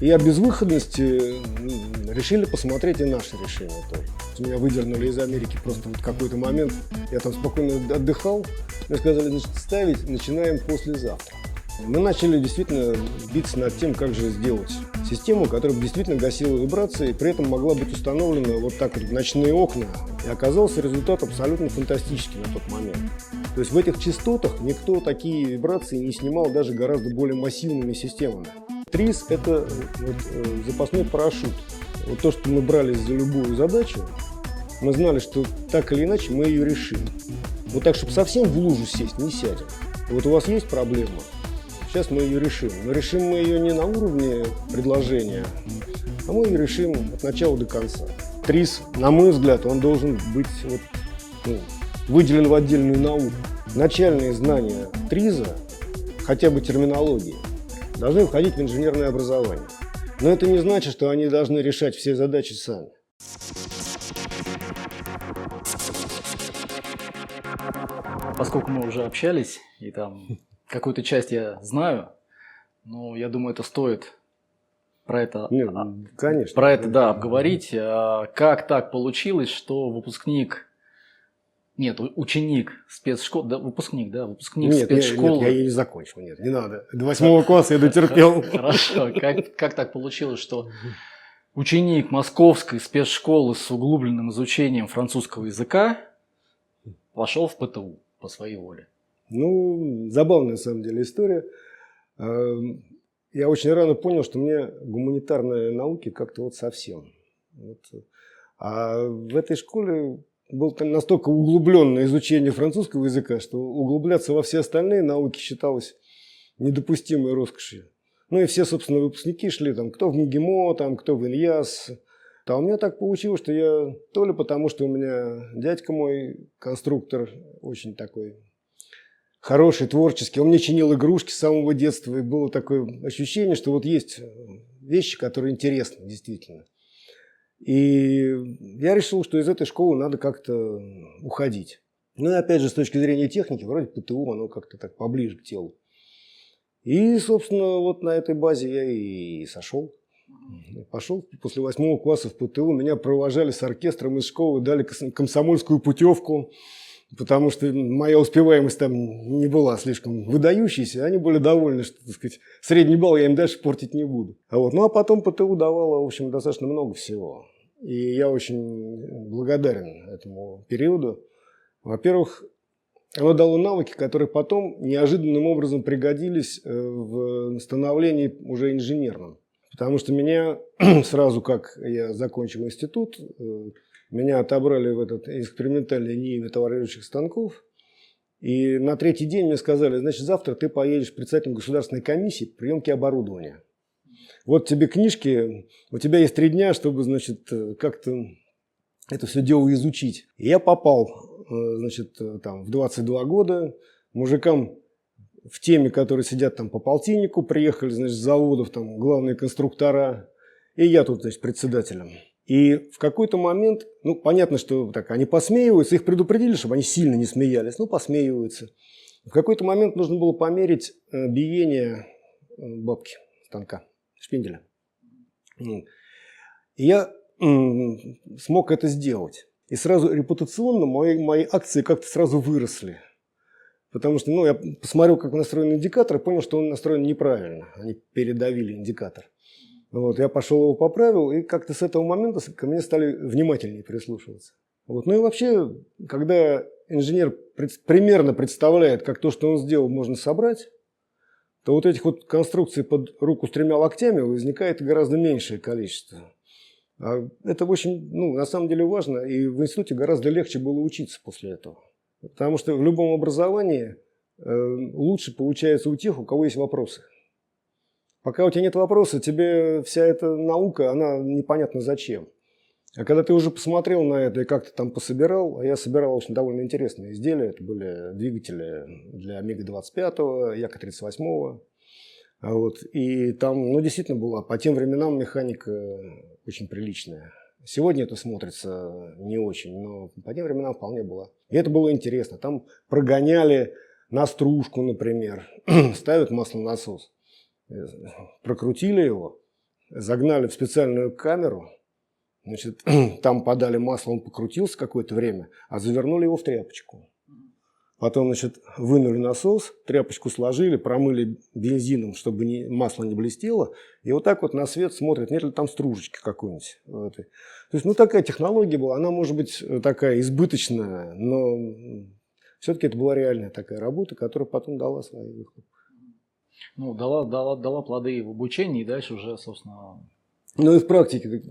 И о безвыходности решили посмотреть и наши решения тоже. Меня выдернули из Америки просто вот какой-то момент. Я там спокойно отдыхал. Мне сказали, значит, ставить начинаем послезавтра. Мы начали действительно биться над тем, как же сделать систему, которая бы действительно гасила вибрации, и при этом могла быть установлена вот так вот ночные окна. И оказался результат абсолютно фантастический на тот момент. То есть в этих частотах никто такие вибрации не снимал даже гораздо более массивными системами. ТРИС – это вот, э, запасной парашют. Вот то, что мы брались за любую задачу, мы знали, что так или иначе мы ее решим. Вот так, чтобы совсем в лужу сесть, не сядем. Вот у вас есть проблема, Сейчас мы ее решим. Но решим мы ее не на уровне предложения, а мы ее решим от начала до конца. ТРИС, на мой взгляд, он должен быть вот, ну, выделен в отдельную науку. Начальные знания ТРИЗа, хотя бы терминологии, должны входить в инженерное образование. Но это не значит, что они должны решать все задачи сами. Поскольку мы уже общались, и там какую-то часть я знаю, но я думаю, это стоит про это, Нет, конечно, про это, да, обговорить. А как так получилось, что выпускник, нет, ученик спецшколы, да, выпускник, да, выпускник нет, спецшколы. Нет, я ее не закончил, нет, не надо. До восьмого класса я дотерпел. Хорошо, как, как так получилось, что ученик московской спецшколы с углубленным изучением французского языка пошел в ПТУ по своей воле? Ну, забавная на самом деле история. Эм, я очень рано понял, что мне гуманитарные науки как-то вот совсем. Вот. А в этой школе было настолько углубленное изучение французского языка, что углубляться во все остальные науки считалось недопустимой роскошью. Ну и все, собственно, выпускники шли, там, кто в МГИМО, там, кто в ИНьЯС. А у меня так получилось, что я то ли потому, что у меня дядька мой конструктор очень такой хороший, творческий. Он мне чинил игрушки с самого детства, и было такое ощущение, что вот есть вещи, которые интересны действительно. И я решил, что из этой школы надо как-то уходить. Ну и опять же, с точки зрения техники, вроде ПТУ, оно как-то так поближе к телу. И, собственно, вот на этой базе я и сошел. Пошел после восьмого класса в ПТУ, меня провожали с оркестром из школы, дали комсомольскую путевку потому что моя успеваемость там не была слишком выдающейся, они были довольны, что, так сказать, средний балл я им дальше портить не буду. А вот. Ну, а потом ПТУ давало, в общем, достаточно много всего. И я очень благодарен этому периоду. Во-первых, оно дало навыки, которые потом неожиданным образом пригодились э, в становлении уже инженерном. Потому что меня сразу, как я закончил институт, э, меня отобрали в этот экспериментальный НИИ металлургических станков. И на третий день мне сказали, значит, завтра ты поедешь председателем государственной комиссии по приемке оборудования. Вот тебе книжки, у тебя есть три дня, чтобы, значит, как-то это все дело изучить. И я попал, э, значит, там, в 22 года, мужикам в теме, которые сидят там по полтиннику, приехали, значит, с заводов, там, главные конструктора, и я тут, значит, председателем. И в какой-то момент, ну, понятно, что так, они посмеиваются, их предупредили, чтобы они сильно не смеялись, ну, посмеиваются. В какой-то момент нужно было померить э, биение э, бабки, станка, шпинделя. И я смог это сделать. И сразу репутационно мои, мои акции как-то сразу выросли. Потому что ну, я посмотрел, как настроен индикатор, и понял, что он настроен неправильно. Они передавили индикатор. Вот, я пошел его поправил, и как-то с этого момента ко мне стали внимательнее прислушиваться. Вот. Ну и вообще, когда инженер пред, примерно представляет, как то, что он сделал, можно собрать, то вот этих вот конструкций под руку с тремя локтями возникает гораздо меньшее количество. А это очень, ну, на самом деле важно, и в институте гораздо легче было учиться после этого. Потому что в любом образовании э, лучше получается у тех, у кого есть вопросы. Пока у тебя нет вопроса, тебе вся эта наука, она непонятно зачем. А когда ты уже посмотрел на это и как-то там пособирал, а я собирал очень довольно интересные изделия, это были двигатели для МиГа-25, Яка-38, а вот, и там, ну, действительно была по тем временам механика очень приличная. Сегодня это смотрится не очень, но по тем временам вполне было. И это было интересно. Там прогоняли на стружку, например, ставят маслонасос прокрутили его, загнали в специальную камеру, значит, там подали масло, он покрутился какое-то время, а завернули его в тряпочку. Потом, значит, вынули насос, тряпочку сложили, промыли бензином, чтобы не, масло не блестело. И вот так вот на свет смотрят, нет ли там стружечки какой-нибудь. То есть, ну, такая технология была. Она, может быть, такая избыточная, но все-таки это была реальная такая работа, которая потом дала свои выходы. Ну, дала, дала, дала плоды в обучении, и дальше уже, собственно... Ну, и в практике.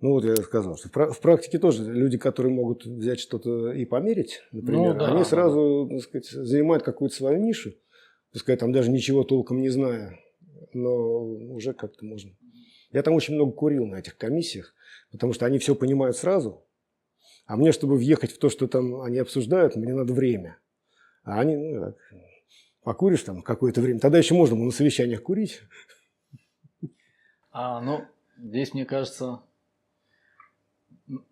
Ну вот я сказал, что в практике тоже люди, которые могут взять что-то и померить, например, ну, да, они сразу да. так сказать, занимают какую-то свою нишу, пускай там даже ничего толком не зная, но уже как-то можно. Я там очень много курил на этих комиссиях, потому что они все понимают сразу, а мне, чтобы въехать в то, что там они обсуждают, мне надо время. А они, ну, так, покуришь там какое-то время, тогда еще можно на совещаниях курить. А, ну, здесь, мне кажется,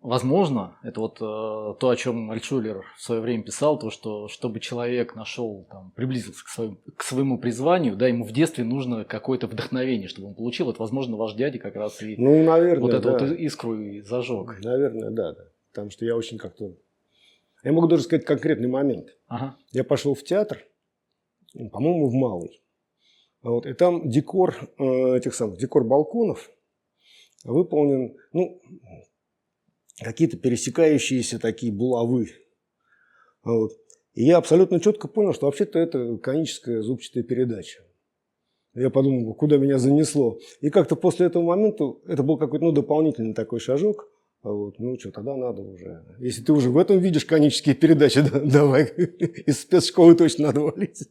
Возможно, это вот э, то, о чем Альтшулер в свое время писал, то, что чтобы человек нашел, там, приблизился к своему, к своему призванию, да, ему в детстве нужно какое-то вдохновение, чтобы он получил. Вот, возможно, ваш дядя как раз и ну, наверное, вот эту да. вот искру и зажег. Наверное, да, да. Потому что я очень как-то... Я могу даже сказать конкретный момент. Ага. Я пошел в театр, по-моему, в Малый. Вот, и там декор э, этих самых, декор балконов выполнен, ну, какие-то пересекающиеся такие булавы. Вот. И я абсолютно четко понял, что вообще-то это коническая зубчатая передача. Я подумал, куда меня занесло. И как-то после этого момента, это был какой-то ну, дополнительный такой шажок. А вот, ну что, тогда надо уже. Если ты уже в этом видишь конические передачи, да, давай из спецшколы точно надо валить.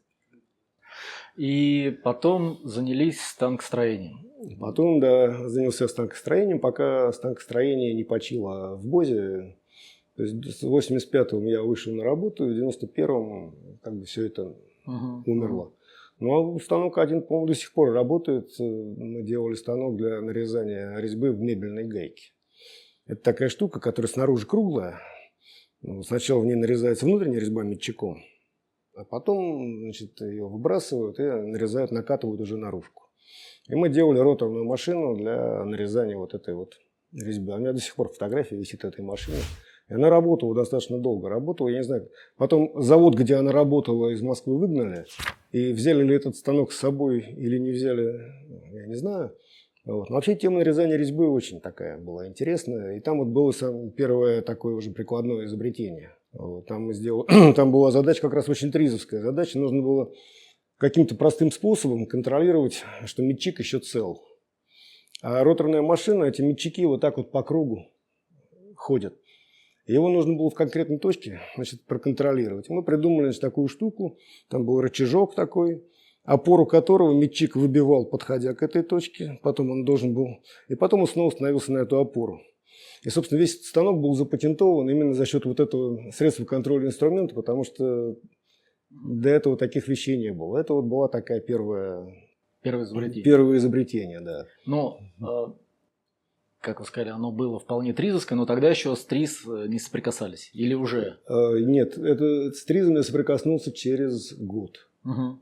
И потом занялись станкостроением. Потом, да, занялся станкостроением, пока станкостроение не почило в БОЗе. То есть в 85-м я вышел на работу, в 91-м как бы все это uh-huh. умерло. Ну, а станок один, по-моему, до сих пор работает. Мы делали станок для нарезания резьбы в мебельной гайке. Это такая штука, которая снаружи круглая. Ну, сначала в ней нарезается внутренняя резьба метчаком, а потом значит, ее выбрасывают и нарезают, накатывают уже наружку. И мы делали роторную машину для нарезания вот этой вот резьбы. У меня до сих пор фотография висит этой машины. И она работала достаточно долго. Работала, я не знаю. Потом завод, где она работала, из Москвы выгнали. И взяли ли этот станок с собой или не взяли, я не знаю. Вот. Но вообще тема нарезания резьбы очень такая была интересная. И там вот было самое первое такое уже прикладное изобретение. Там, мы сделали, там была задача как раз очень тризовская задача. Нужно было каким-то простым способом контролировать, что метчик еще цел. А роторная машина, эти метчики вот так вот по кругу ходят. его нужно было в конкретной точке значит, проконтролировать. Мы придумали значит, такую штуку, там был рычажок такой, опору которого метчик выбивал, подходя к этой точке, потом он должен был, и потом он снова становился на эту опору. И, собственно, весь этот станок был запатентован именно за счет вот этого средства контроля инструмента, потому что до этого таких вещей не было. Это вот была такая первая... Первое изобретение. Первое изобретение, да. Но, э, как вы сказали, оно было вполне тризовское, но тогда еще с триз э, не соприкасались. Или уже? Э, нет, это, с тризом я соприкоснулся через год. Угу.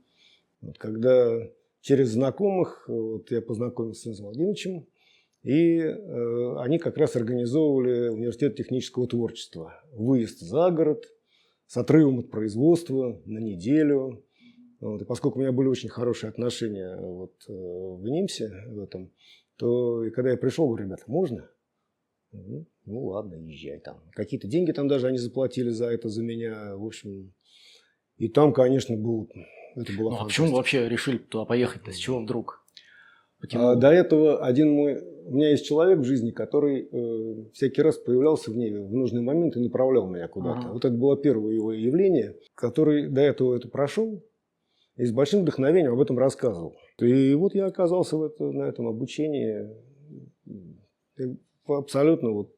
Вот, когда через знакомых, вот я познакомился с Владимировичем, и э, они как раз организовывали университет технического творчества. Выезд за город, с отрывом от производства на неделю. Вот. И поскольку у меня были очень хорошие отношения вот, э, в НИМСе в этом, то и когда я пришел, говорю, ребята, можно? Ну, ну ладно, езжай там. Какие-то деньги там даже они заплатили за это, за меня. В общем, и там, конечно, был, это было ну, а почему вообще решили туда поехать-то? С чего вдруг? А, до этого один мой... У меня есть человек в жизни, который э, всякий раз появлялся в ней в нужный момент и направлял меня куда-то. Ага. Вот это было первое его явление, который до этого это прошел и с большим вдохновением об этом рассказывал. И вот я оказался в это, на этом обучении абсолютно вот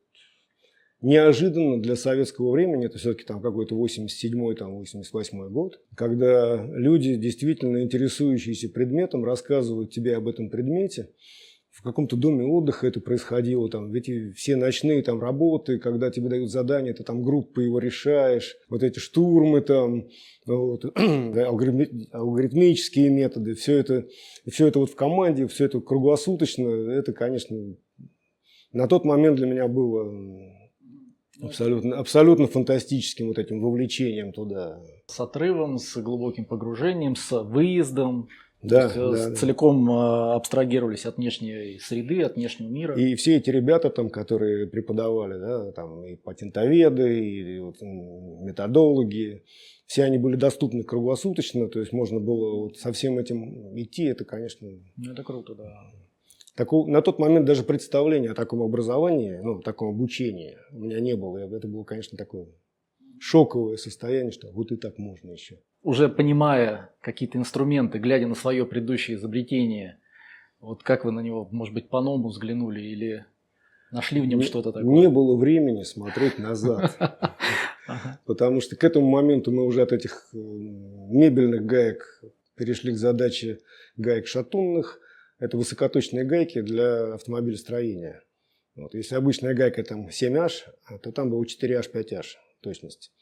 неожиданно для советского времени, это все-таки там какой-то 87-й, там 88-й год, когда люди, действительно интересующиеся предметом, рассказывают тебе об этом предмете. В каком-то доме отдыха это происходило, там, эти все ночные там работы, когда тебе дают задание, ты там группы его решаешь, вот эти штурмы там, вот, алгоритмические методы, все это, все это вот в команде, все это круглосуточно, это, конечно, на тот момент для меня было абсолютно, абсолютно фантастическим вот этим вовлечением туда. С отрывом, с глубоким погружением, с выездом, да, есть, да, да, целиком да. абстрагировались от внешней среды, от внешнего мира. И все эти ребята, там, которые преподавали, да, там, и патентоведы, и, и вот, методологи, все они были доступны круглосуточно, то есть можно было вот со всем этим идти, это, конечно... Ну, это круто, да. Такого, на тот момент даже представления о таком образовании, ну, таком обучении у меня не было. Это было, конечно, такое шоковое состояние, что вот и так можно еще уже понимая какие-то инструменты, глядя на свое предыдущее изобретение, вот как вы на него, может быть, по-новому взглянули или нашли в нем что-то такое? Не было времени смотреть назад. Потому что к этому моменту мы уже от этих э, мебельных гаек перешли к задаче гаек шатунных. Это высокоточные гайки для автомобилестроения. Вот. Если обычная гайка там 7H, то там было 4H, 5H точность.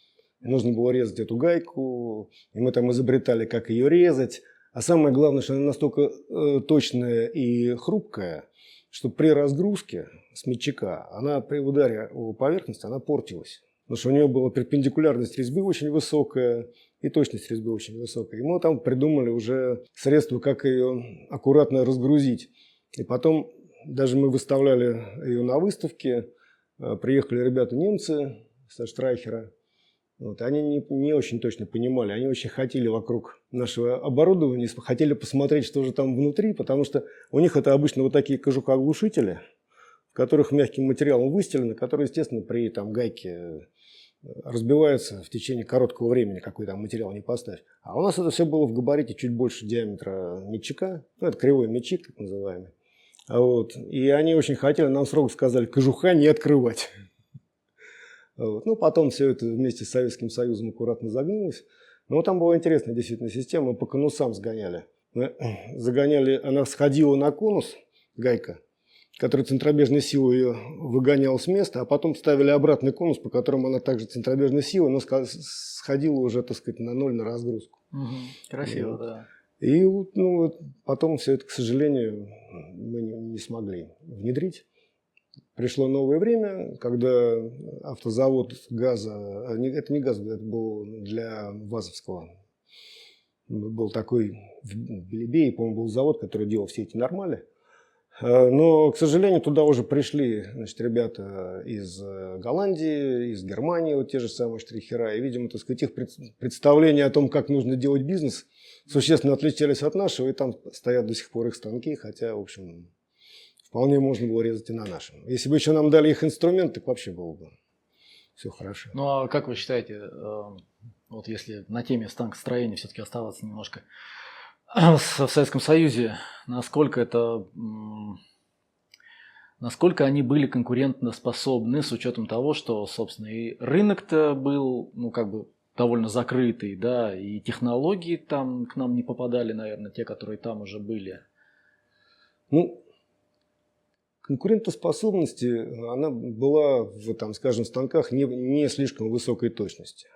Нужно было резать эту гайку, и мы там изобретали, как ее резать. А самое главное, что она настолько э, точная и хрупкая, что при разгрузке с мячика, она при ударе о поверхность, она портилась. Потому что у нее была перпендикулярность резьбы очень высокая и точность резьбы очень высокая. Мы там придумали уже средства, как ее аккуратно разгрузить. И потом даже мы выставляли ее на выставке. Э, приехали ребята немцы со Штрайхера – вот, они не, не очень точно понимали, они очень хотели вокруг нашего оборудования, хотели посмотреть, что же там внутри, потому что у них это обычно вот такие кожухоглушители, в которых мягким материалом выстелены, которые, естественно, при там, гайке разбиваются в течение короткого времени, какой там материал не поставь. А у нас это все было в габарите чуть больше диаметра мячика, ну, это кривой мячик, так называемый. Вот. И они очень хотели, нам срок сказали, кожуха не открывать. Вот. Ну, потом все это вместе с Советским Союзом аккуратно загнулось. Но там была интересная действительно система, мы по конусам сгоняли. Мы загоняли, она сходила на конус, гайка, который центробежной силой ее выгонял с места, а потом ставили обратный конус, по которому она также центробежной силой, но сходила уже, так сказать, на ноль на разгрузку. Угу. Красиво, вот. да. И ну, потом все это, к сожалению, мы не, не смогли внедрить. Пришло новое время, когда автозавод газа, а, это не газ, это был для Вазовского, был такой в Белебее, по-моему, был завод, который делал все эти нормали. А, но, к сожалению, туда уже пришли значит, ребята из Голландии, из Германии, вот те же самые штрихера. И, видимо, так сказать, их представления о том, как нужно делать бизнес, существенно отличались от нашего. И там стоят до сих пор их станки, хотя, в общем, вполне можно было резать и на нашем. Если бы еще нам дали их инструмент, так вообще было бы все хорошо. Ну а как вы считаете, э, вот если на теме станкостроения все-таки оставаться немножко в Советском Союзе, насколько это насколько они были конкурентно способны с учетом того, что, собственно, и рынок-то был, ну, как бы довольно закрытый, да, и технологии там к нам не попадали, наверное, те, которые там уже были. Ну, конкурентоспособности, она была в, там, скажем, станках не, не слишком высокой точности.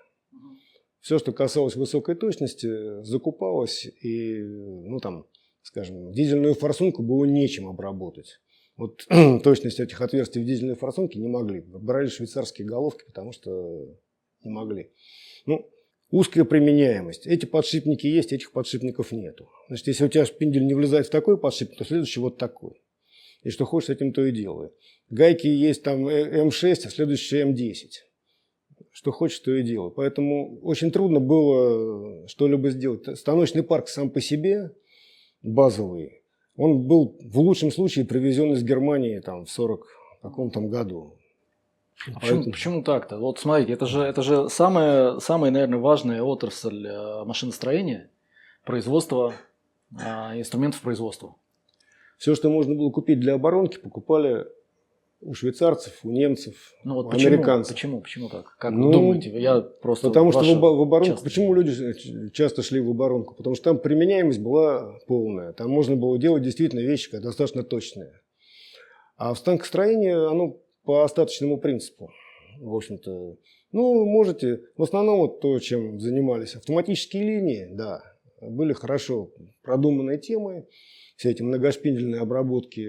Все, что касалось высокой точности, закупалось, и, ну, там, скажем, дизельную форсунку было нечем обработать. Вот точность этих отверстий в дизельной форсунке не могли. Брали швейцарские головки, потому что не могли. Ну, узкая применяемость. Эти подшипники есть, этих подшипников нету. Значит, если у тебя шпиндель не влезает в такой подшипник, то следующий вот такой. И что хочешь, с этим то и делаю. Гайки есть там М6, а следующий М10. Что хочешь, то и делаю. Поэтому очень трудно было что-либо сделать. Станочный парк сам по себе, базовый, он был в лучшем случае привезен из Германии там, в 40 каком там году. А почему, почему так-то? Вот смотрите, это же, это же самая, самая, наверное, важная отрасль э, машиностроения, производство а, инструментов производства. Все, что можно было купить для оборонки, покупали у швейцарцев, у немцев, ну, вот у почему, американцев. Почему? Почему так? Как ну, думаете? Я просто потому что в, в оборонку. Часто... Почему люди часто шли в оборонку? Потому что там применяемость была полная. Там можно было делать действительно вещи достаточно точные. А в станкостроении оно по остаточному принципу. В общем-то, ну, можете, в основном вот то, чем занимались, автоматические линии, да, были хорошо продуманные темы, все эти многошпиндельные обработки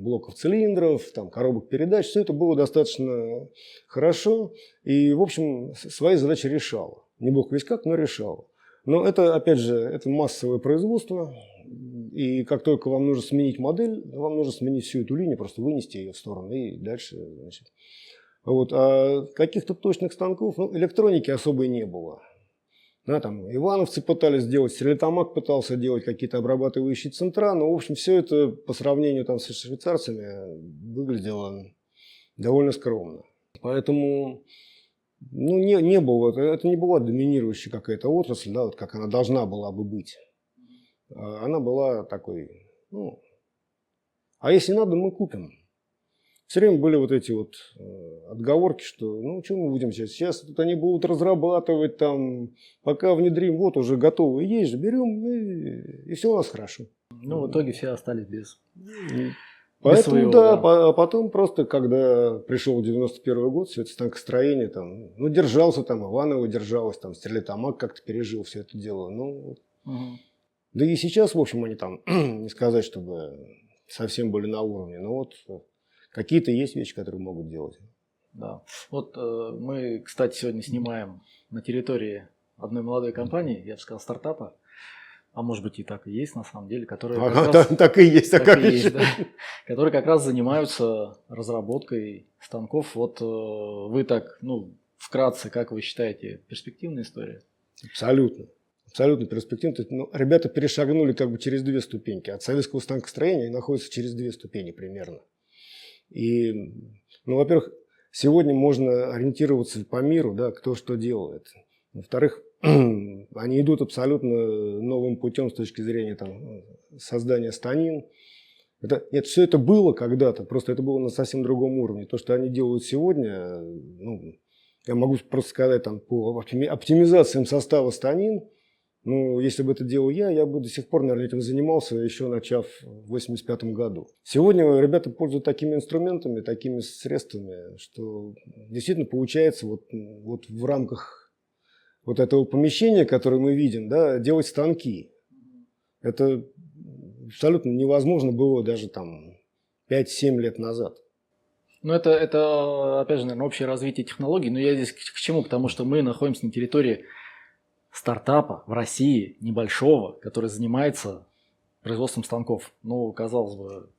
блоков цилиндров, там, коробок передач, все это было достаточно хорошо и, в общем, свои задачи решало. Не бог весь как, но решало. Но это, опять же, это массовое производство, и как только вам нужно сменить модель, вам нужно сменить всю эту линию, просто вынести ее в сторону и дальше, значит. Вот. А каких-то точных станков, ну, электроники особой не было. Да, там ивановцы пытались сделать, Стерлитамак пытался делать какие-то обрабатывающие центра, но, в общем, все это по сравнению там, со швейцарцами выглядело довольно скромно. Поэтому ну, не, не было, это не была доминирующая какая-то отрасль, да, вот как она должна была бы быть. А она была такой, ну, а если надо, мы купим все время были вот эти вот э, отговорки, что ну что мы будем сейчас, сейчас тут они будут разрабатывать там, пока внедрим, вот уже готовые есть, берем и, и все у нас хорошо. Ну, в итоге все остались без. Поэтому, без своего, да, да, а потом просто, когда пришел 91 год, все это станкостроение, там, ну, держался там, Иваново держалось, там, Стерлитамак как-то пережил все это дело. Ну, угу. Да и сейчас, в общем, они там, не сказать, чтобы совсем были на уровне, но вот какие-то есть вещи, которые могут делать. Да. Вот э, мы, кстати, сегодня снимаем на территории одной молодой компании, я бы сказал, стартапа, а может быть и так и есть на самом деле, которые ага, как так, раз, так и есть, а как есть, да, которые как раз занимаются разработкой станков. Вот э, вы так, ну, вкратце, как вы считаете, перспективная история? Абсолютно. Абсолютно перспективно. То есть, ну, ребята перешагнули как бы через две ступеньки. От советского станкостроения и находятся через две ступени примерно. И, ну, во-первых, сегодня можно ориентироваться по миру, да, кто что делает. Во-вторых, они идут абсолютно новым путем с точки зрения там, создания станин. Это, нет, все это было когда-то, просто это было на совсем другом уровне. То, что они делают сегодня, ну, я могу просто сказать там, по оптимизациям состава станин – ну, если бы это делал я, я бы до сих пор, наверное, этим занимался, еще начав в 85 году. Сегодня ребята пользуются такими инструментами, такими средствами, что действительно получается вот, вот в рамках вот этого помещения, которое мы видим, да, делать станки. Это абсолютно невозможно было даже там 5-7 лет назад. Ну, это, это, опять же, наверное, общее развитие технологий. Но я здесь к чему? Потому что мы находимся на территории стартапа в России небольшого, который занимается производством станков. Ну, казалось бы,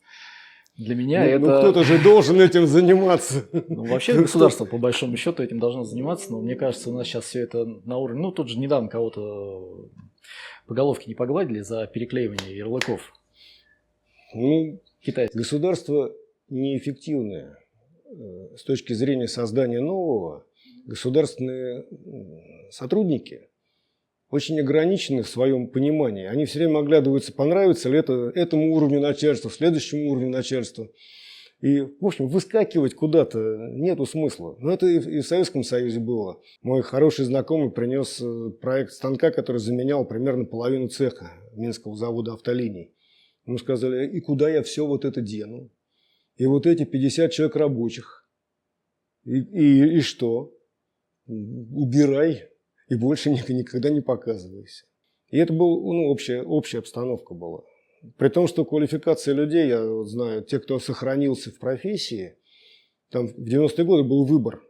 для меня ну, это... Ну, кто-то же должен этим заниматься. Ну, вообще государство, по большому счету, этим должно заниматься, но мне кажется, у нас сейчас все это на уровне... Ну, тут же недавно кого-то по головке не погладили за переклеивание ярлыков. Ну, Китай. Государство неэффективное. Э, с точки зрения создания нового, государственные сотрудники очень ограничены в своем понимании. Они все время оглядываются, понравится ли это этому уровню начальства, следующему уровню начальства. И, в общем, выскакивать куда-то нету смысла. Но это и в Советском Союзе было. Мой хороший знакомый принес э, проект станка, который заменял примерно половину цеха Минского завода автолиний. Ему сказали, и куда я все вот это дену? И вот эти 50 человек рабочих. И, и, и что? Убирай и больше никогда не показывайся. И это была ну, общая, общая обстановка была. При том, что квалификация людей, я вот знаю, те, кто сохранился в профессии, там в 90-е годы был выбор.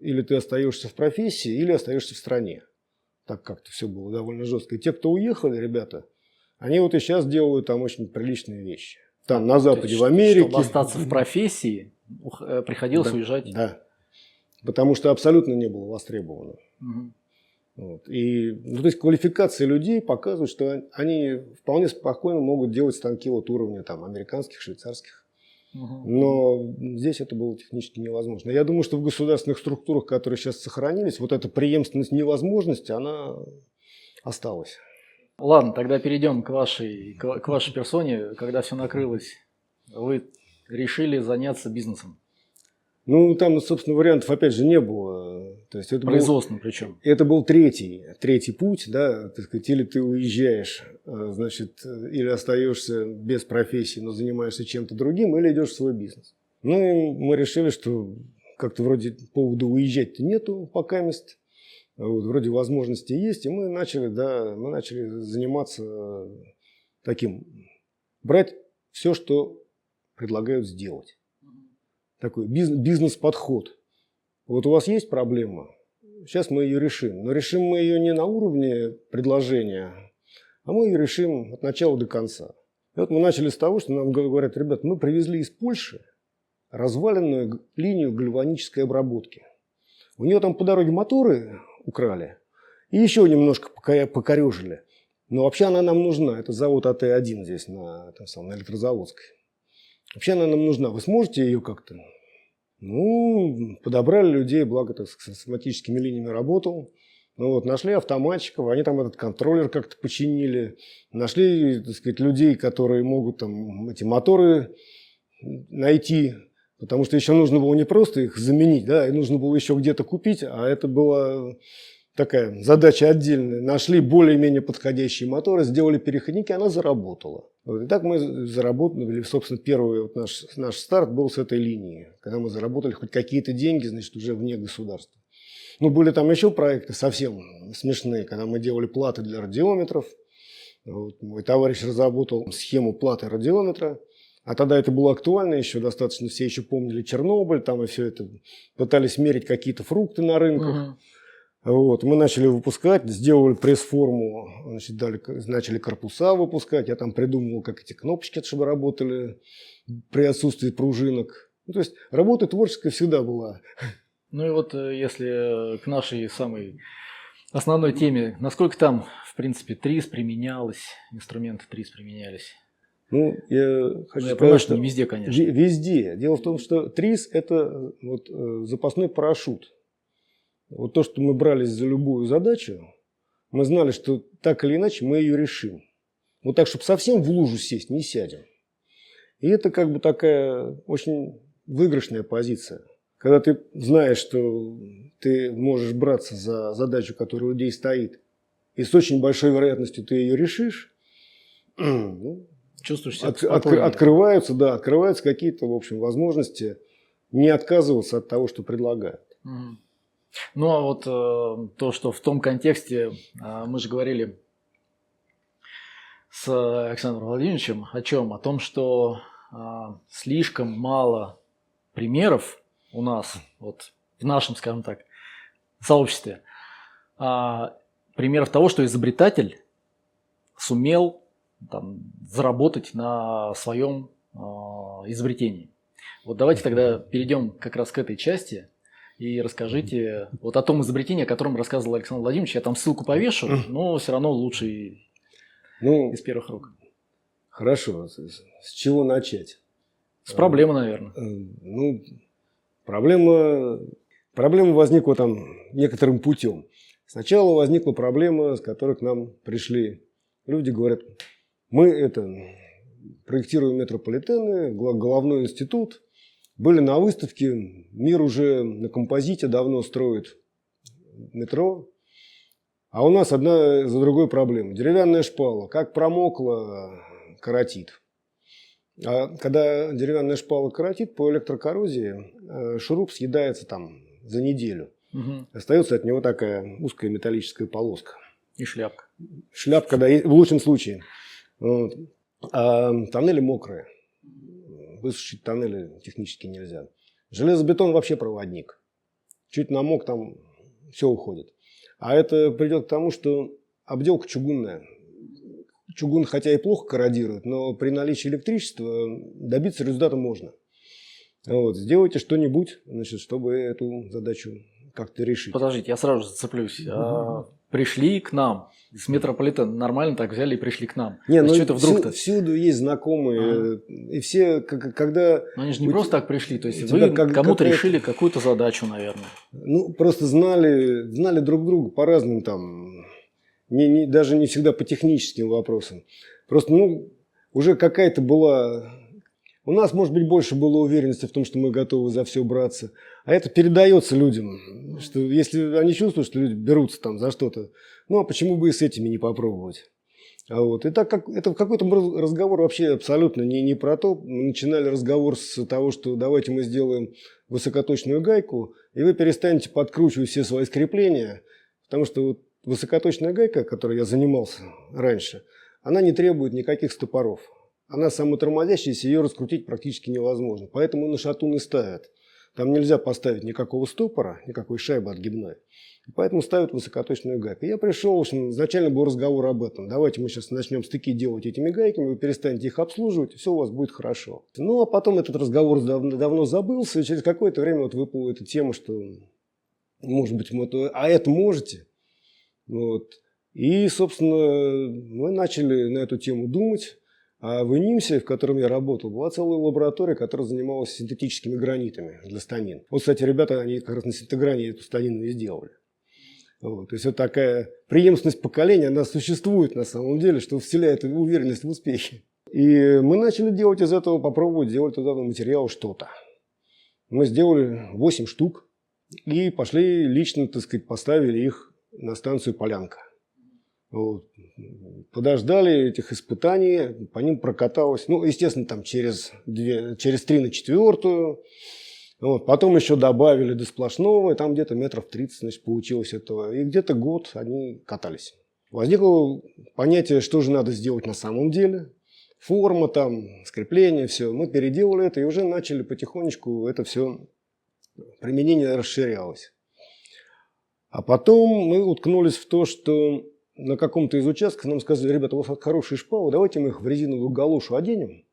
Или ты остаешься в профессии, или остаешься в стране. Так как-то все было довольно жестко. И те, кто уехали, ребята, они вот и сейчас делают там очень приличные вещи. Там на Западе, есть, в Америке. Чтобы остаться в профессии, э, приходилось да, уезжать. Да. Потому что абсолютно не было востребовано. Угу. Вот. И, ну, то есть квалификация людей показывает, что они вполне спокойно могут делать станки вот уровня там, американских, швейцарских. Угу. Но здесь это было технически невозможно. Я думаю, что в государственных структурах, которые сейчас сохранились, вот эта преемственность невозможности, она осталась. Ладно, тогда перейдем к вашей, к вашей персоне. Когда все накрылось, вы решили заняться бизнесом. Ну, там, собственно, вариантов, опять же, не было. То есть это был, Производственным причем. это был третий, третий путь, да, так сказать, или ты уезжаешь, э, значит, э, или остаешься без профессии, но занимаешься чем-то другим, или идешь в свой бизнес. Ну, и мы решили, что как-то вроде повода уезжать-то нету пока мест. Вот, вроде возможности есть, и мы начали, да, мы начали заниматься таким, брать все, что предлагают сделать. Такой биз- бизнес-подход. Вот у вас есть проблема, сейчас мы ее решим. Но решим мы ее не на уровне предложения, а мы ее решим от начала до конца. И вот мы начали с того, что нам говорят, ребят, мы привезли из Польши разваленную линию гальванической обработки. У нее там по дороге моторы украли и еще немножко покорежили. Но вообще она нам нужна. Это завод АТ-1 здесь, на, самом, на Электрозаводской. Вообще она нам нужна. Вы сможете ее как-то? Ну, подобрали людей, благо, так с автоматическими линиями работал. Ну вот, нашли автоматчиков, они там этот контроллер как-то починили. Нашли, так сказать, людей, которые могут там эти моторы найти. Потому что еще нужно было не просто их заменить, да, и нужно было еще где-то купить, а это была такая задача отдельная. Нашли более-менее подходящие моторы, сделали переходники, она заработала. Вот, и так мы заработали, собственно, первый вот наш, наш старт был с этой линии, когда мы заработали хоть какие-то деньги, значит, уже вне государства. Ну, были там еще проекты совсем смешные, когда мы делали платы для радиометров. Вот, мой товарищ разработал схему платы радиометра. А тогда это было актуально еще достаточно, все еще помнили Чернобыль, там и все это, пытались мерить какие-то фрукты на рынках. Мгм. Вот, мы начали выпускать, сделали пресс-форму, значит, дали, начали корпуса выпускать. Я там придумывал, как эти кнопочки, чтобы работали при отсутствии пружинок. Ну, то есть работа творческая всегда была. Ну и вот э, если э, к нашей самой основной теме, насколько там, в принципе, ТРИС применялось, инструменты ТРИС применялись? Ну, я Ну, хочу я сказать, понимаю, что не везде, конечно. везде. Дело в том, что ТРИС – это э, вот, запасной парашют. Вот то, что мы брались за любую задачу, мы знали, что так или иначе мы ее решим. Вот так, чтобы совсем в лужу сесть, не сядем. И это как бы такая очень выигрышная позиция. Когда ты знаешь, что ты можешь браться за задачу, которая у людей стоит, и с очень большой вероятностью ты ее решишь, ну, Чувствуешь себя от- откры- открываются, да, открываются какие-то, в общем, возможности не отказываться от того, что предлагают. Мгм. Ну а вот э, то, что в том контексте, э, мы же говорили с Александром Владимировичем о чем? О том, что э, слишком мало примеров у нас, вот в нашем, скажем так, сообществе, а, примеров того, что изобретатель сумел там, заработать на своем э, изобретении. Вот давайте тогда перейдем как раз к этой части и расскажите вот о том изобретении, о котором рассказывал Александр Владимирович. Я там ссылку повешу, но все равно лучше Ну, из первых рук. хорошо, с, чего начать? С проблемы, наверное. Э, Ну, проблема, проблема возникла там некоторым путем. Сначала возникла проблема, с которой к нам пришли люди, говорят, мы это проектируем метрополитены, головной институт, были на выставке, мир уже на композите давно строит метро, а у нас одна за другой проблема. Деревянная шпала, как промокла, коротит. А когда деревянная шпала коротит по электрокоррозии, э, шуруп съедается там за неделю. Мгм. Остается от него такая узкая металлическая полоска. И шляпка. Шляпка, да, в лучшем случае. Вот. А тоннели мокрые. Высушить тоннели технически нельзя. Железобетон вообще проводник. Чуть намок, там все уходит. А это придет к тому, что обделка чугунная. Чугун хотя и плохо корродирует, но при наличии электричества добиться результата можно. Вот. Сделайте что-нибудь, значит, чтобы эту задачу как-то решить. Подождите, я сразу же зацеплюсь. А, пришли к нам с метрополитена. Нормально так взяли и пришли к нам. Не, А ну что это вдруг-то? всю- всюду есть знакомые, и все, к- когда, Но они же не у просто так пришли. То есть вы как- кому-то решили какую-то задачу, наверное. ну, просто знали, знали друг друга по разным там, не, не- даже не всегда по техническим вопросам. Просто, ну, уже какая-то была У нас, может быть, больше было уверенности в том, что мы готовы за все браться. А это передается людям, что если они чувствуют, что люди берутся там за что-то, ну а почему бы и с этими не попробовать? А вот. И так как это какой-то разговор вообще абсолютно не, не про то. Мы начинали разговор с того, что давайте мы сделаем высокоточную гайку, и вы перестанете подкручивать все свои скрепления, потому что вот высокоточная гайка, которой я занимался раньше, она не требует никаких стопоров. Она самотормозящаяся, ее раскрутить практически невозможно. Поэтому на шатун и ставят. Там нельзя поставить никакого стопора, никакой шайбы отгибной. Поэтому ставят высокоточную гайку. Я пришел, в общем, изначально был разговор об этом. Давайте мы сейчас начнем стыки делать этими гайками, вы перестанете их обслуживать, и все у вас будет хорошо. Ну, а потом этот разговор давно, давно забылся, и через какое-то время вот выпала эта тема, что, может быть, мы то, а это можете. Вот. И, собственно, мы начали на эту тему думать. А в Нимсе, в котором я работал, была целая лаборатория, которая занималась синтетическими гранитами для станин. Вот, кстати, ребята, они как раз на синтегране эту станину и сделали. Вот. То есть вот такая преемственность поколения, она существует на самом деле, что вселяет уверенность в успехе. И мы начали делать из этого, попробовать сделать из этого материала что-то. Мы сделали 8 штук и пошли лично, так сказать, поставили их на станцию «Полянка». Вот. Подождали этих испытаний, по ним прокаталось, ну, естественно, там через, две, через три на четвертую, вот. Потом еще добавили до сплошного, и там где-то метров 30 значит, получилось этого. И где-то год они катались. Возникло понятие, что же надо сделать на самом деле. Форма там, скрепление, все. Мы переделали это и уже начали потихонечку это все, применение расширялось. А потом мы уткнулись в то, что на каком-то из участков нам сказали, ребята, у вас хорошие шпалы, давайте мы их в резиновую галошу оденем,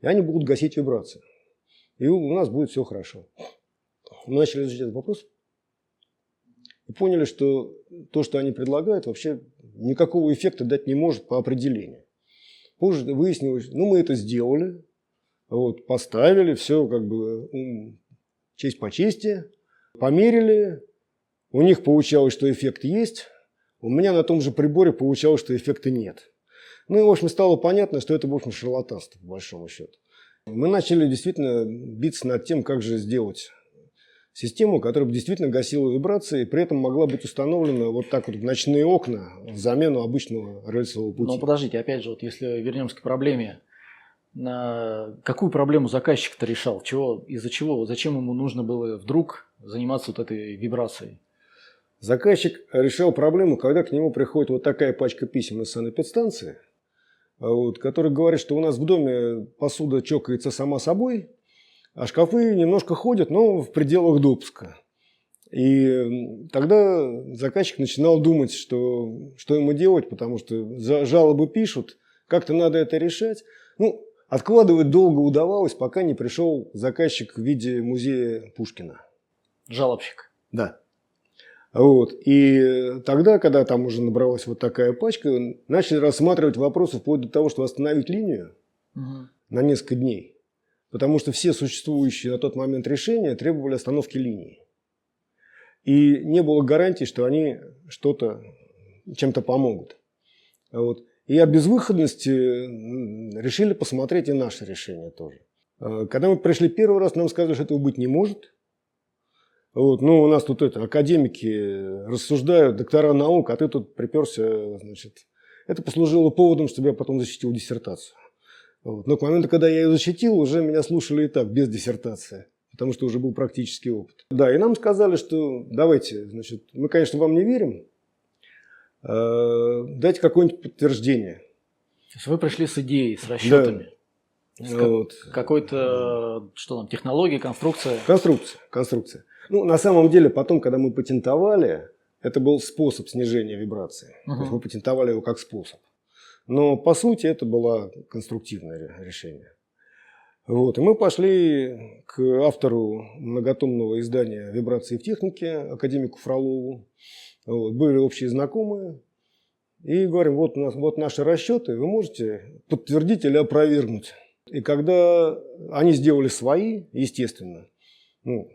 и они будут гасить вибрации и у нас будет все хорошо. Мы начали изучать этот вопрос и поняли, что то, что они предлагают, вообще никакого эффекта дать не может по определению. Позже выяснилось, ну мы это сделали, вот, поставили, все как бы честь по чести, померили, у них получалось, что эффект есть, у меня на том же приборе получалось, что эффекта нет. Ну и, в общем, стало понятно, что это, в общем, шарлатанство, по большому счету. Мы начали действительно биться над тем, как же сделать систему, которая бы действительно гасила вибрации, и при этом могла быть установлена вот так вот в ночные окна в замену обычного рельсового пути. Но подождите, опять же, вот если вернемся к проблеме, какую проблему заказчик-то решал? Чего, из-за чего? Зачем ему нужно было вдруг заниматься вот этой вибрацией? Заказчик решал проблему, когда к нему приходит вот такая пачка писем из санэпидстанции, а вот, который говорит, что у нас в доме посуда чокается сама собой, а шкафы немножко ходят, но в пределах допуска. И тогда заказчик начинал думать, что, что ему делать, потому что жалобы пишут, как-то надо это решать. Ну, откладывать долго удавалось, пока не пришел заказчик в виде музея Пушкина. Жалобщик. Да. Вот. И тогда, когда там уже набралась вот такая пачка, начали рассматривать вопросы вплоть до того, что остановить линию угу. на несколько дней. Потому что все существующие на тот момент решения требовали остановки линии. И не было гарантии, что они что-то, чем-то помогут. Вот. И о безвыходности решили посмотреть и наше решение тоже. А когда мы пришли первый раз, нам сказали, что этого быть не может – вот, ну, у нас тут это, академики рассуждают, доктора наук, а ты тут приперся, значит. Это послужило поводом, чтобы я потом защитил диссертацию. Вот. Но к моменту, когда я ее защитил, уже меня слушали и так, без диссертации, потому что уже был практический опыт. Да, и нам сказали, что давайте, значит, мы, конечно, вам не верим, э, дайте какое-нибудь подтверждение. То есть вы пришли с идеей, с расчетами. Да. Вот. Какой-то, что там, технология, конструкция? Конструкция, конструкция. Ну, на самом деле, потом, когда мы патентовали, это был способ снижения вибрации. Uh-huh. То есть мы патентовали его как способ. Но по сути это было конструктивное решение. Вот. И мы пошли к автору многотомного издания «Вибрации в технике», академику Фролову. Вот. Были общие знакомые. И говорим, вот, у нас, вот наши расчеты, вы можете подтвердить или опровергнуть. И когда они сделали свои, естественно, ну,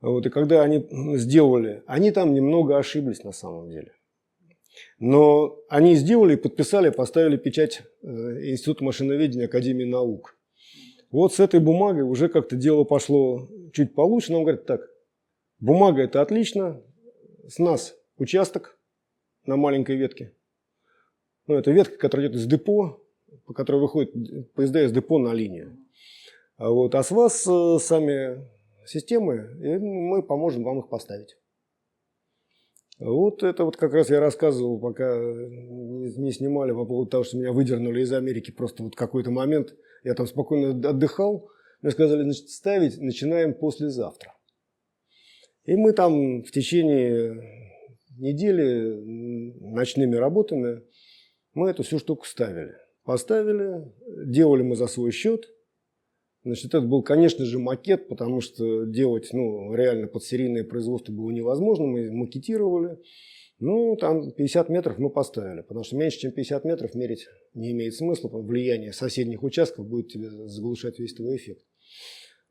вот, и когда они сделали, они там немного ошиблись на самом деле. Но они сделали, подписали, поставили печать э, Института машиноведения Академии наук. Вот с этой бумагой уже как-то дело пошло чуть получше. Нам говорят, так, бумага это отлично, с нас участок на маленькой ветке. Ну, это ветка, которая идет из депо, по которой выходят поезда из депо на линию. А, вот, а с вас э, сами системы, и мы поможем вам их поставить. Вот это вот как раз я рассказывал, пока не, снимали по поводу того, что меня выдернули из Америки просто вот какой-то момент. Я там спокойно отдыхал. Мне сказали, значит, ставить начинаем послезавтра. И мы там в течение недели ночными работами мы эту всю штуку ставили. Поставили, делали мы за свой счет – Значит, это был, конечно же, макет, потому что делать ну, реально под серийное производство было невозможно. Мы макетировали. Ну, там 50 метров мы поставили, потому что меньше, чем 50 метров мерить не имеет смысла. Влияние соседних участков будет тебе заглушать весь твой эффект.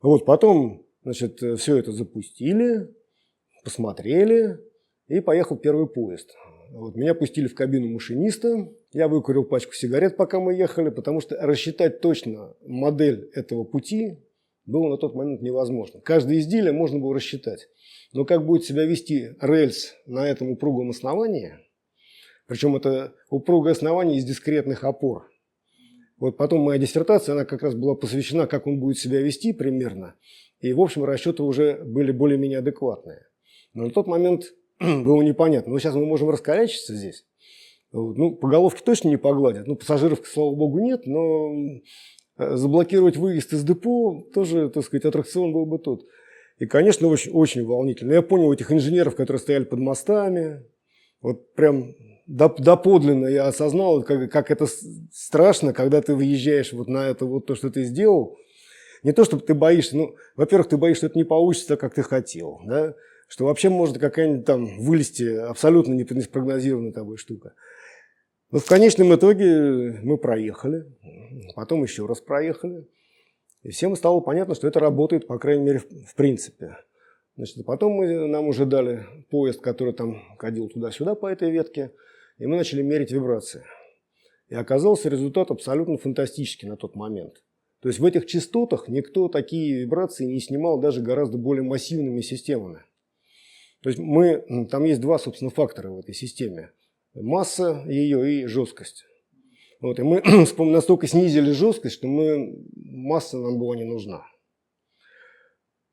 Вот потом, значит, все это запустили, посмотрели, и поехал первый поезд. Вот, меня пустили в кабину машиниста. Я выкурил пачку сигарет, пока мы ехали, потому что рассчитать точно модель этого пути было на тот момент невозможно. Каждое изделие можно было рассчитать. Но как будет себя вести рельс на этом упругом основании, причем это упругое основание из дискретных опор. Вот потом моя диссертация, она как раз была посвящена, как он будет себя вести примерно. И, в общем, расчеты уже были более-менее адекватные. Но на тот момент было непонятно. Но сейчас мы можем раскорячиться здесь. Ну, по головке точно не погладят. Ну, пассажиров, слава богу, нет, но э, заблокировать выезд из депо тоже, так сказать, аттракцион был бы тот. И, конечно, очень, очень волнительно. Я понял этих инженеров, которые стояли под мостами. Вот прям доподлинно я осознал, как, как это страшно, когда ты выезжаешь вот на это вот то, что ты сделал. Не то, чтобы ты боишься, ну, во-первых, ты боишься, что это не получится как ты хотел, да, что вообще может какая-нибудь там вылезти абсолютно непрогнозированная тобой штука. Но в конечном итоге мы проехали, потом еще раз проехали. И всем стало понятно, что это работает, по крайней мере, в принципе. Значит, потом мы, нам уже дали поезд, который там ходил туда-сюда по этой ветке, и мы начали мерить вибрации. И оказался результат абсолютно фантастический на тот момент. То есть в этих частотах никто такие вибрации не снимал даже гораздо более массивными системами. То есть мы, там есть два, собственно, фактора в этой системе. Масса ее и жесткость. Вот, и мы настолько снизили жесткость, что мы, масса нам была не нужна.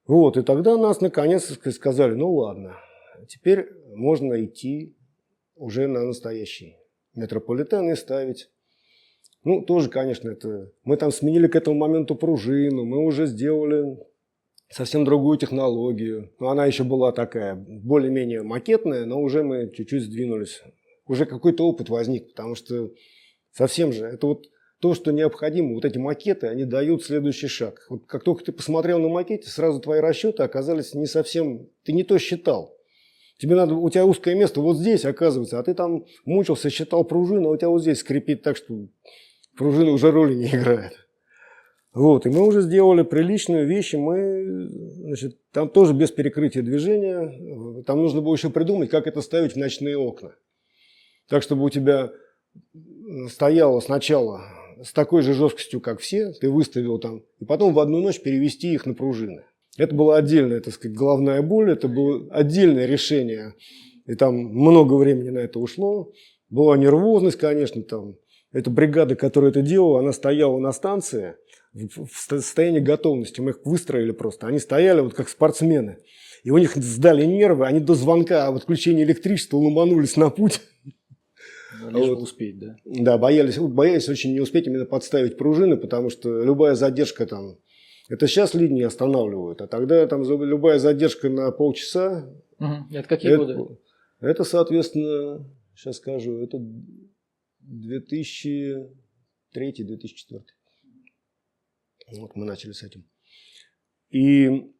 Вот, и тогда нас наконец сказали, ну ладно, теперь можно идти уже на настоящий метрополитен и ставить. Ну, тоже, конечно, это... Мы там сменили к этому моменту пружину, мы уже сделали совсем другую технологию. Но она еще была такая, более-менее макетная, но уже мы чуть-чуть сдвинулись. Уже какой-то опыт возник, потому что совсем же, это вот то, что необходимо, вот эти макеты, они дают следующий шаг. Вот как только ты посмотрел на макете, сразу твои расчеты оказались не совсем, ты не то считал. Тебе надо, у тебя узкое место вот здесь оказывается, а ты там мучился, считал пружину, а у тебя вот здесь скрипит так, что пружина уже роли не играет. Вот, и мы уже сделали приличную вещь, и мы, значит, там тоже без перекрытия движения, там нужно было еще придумать, как это ставить в ночные окна. Так, чтобы у тебя стояло сначала с такой же жесткостью, как все, ты выставил там, и потом в одну ночь перевести их на пружины. Это была отдельная, так сказать, головная боль, это было отдельное решение, и там много времени на это ушло. Была нервозность, конечно, там. Эта бригада, которая это делала, она стояла на станции – в состоянии готовности. Мы их выстроили просто. Они стояли вот как спортсмены. И у них сдали нервы, они до звонка об отключении электричества ломанулись на путь. Ну, лишь вот. успеть, да? Да, боялись, боялись очень не успеть именно подставить пружины, потому что любая задержка там... Это сейчас линии останавливают, а тогда там любая задержка на полчаса... Угу. Это какие это, годы? Это, соответственно, сейчас скажу, это 2003-2004. Вот мы начали с этим. И,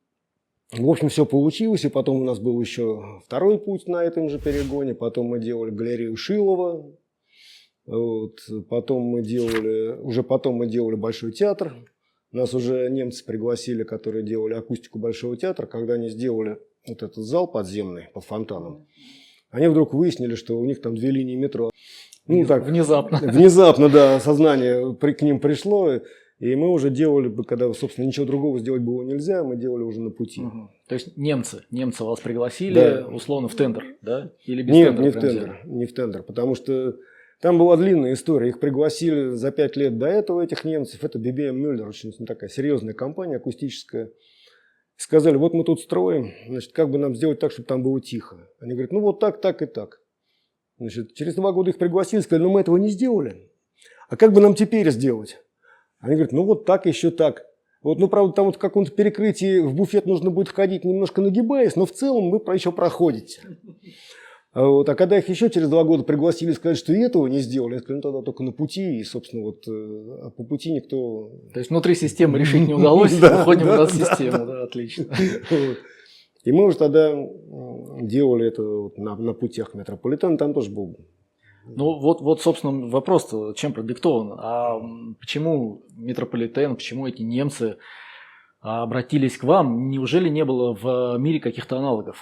в общем, все получилось. И потом у нас был еще второй путь на этом же перегоне. Потом мы делали галерею Шилова. Вот. Потом мы делали, уже потом мы делали Большой театр. Нас уже немцы пригласили, которые делали акустику Большого театра. Когда они сделали вот этот зал подземный по фонтанам, они вдруг выяснили, что у них там две линии метро. Ну, так, внезапно. Внезапно, да, сознание при, к ним пришло. И мы уже делали бы, когда, собственно, ничего другого сделать было нельзя, мы делали уже на пути. Мгм. То есть немцы, немцы вас пригласили Да. условно в тендер, да? Или без Нет, тендера не в тендер, не в тендер, потому что там была длинная история. Их пригласили за пять лет до этого, этих немцев. Это BBM Мюллер, очень такая серьезная компания акустическая. Сказали, вот мы тут строим, значит, как бы нам сделать так, чтобы там было тихо. Они говорят, ну вот так, так и так. Значит, через два года их пригласили, сказали, ну мы этого не сделали. А как бы нам теперь сделать? Они говорят, ну вот так, еще так. Вот, ну, правда, там вот в каком-то перекрытии в буфет нужно будет ходить немножко нагибаясь, но в целом вы еще проходите. А Вот. А когда их еще через два года пригласили сказать, что и этого не сделали, я сказал, ну тогда только на пути, и, собственно, вот э, а по пути никто... То есть внутри системы решить не удалось, Да, выходим на систему, да, отлично. И мы уже тогда делали это на, на путях метрополитена, там тоже был Ну вот, вот, собственно, вопрос чем продиктован. А почему метрополитен, почему эти немцы а, обратились к вам? Неужели не было в мире каких-то аналогов?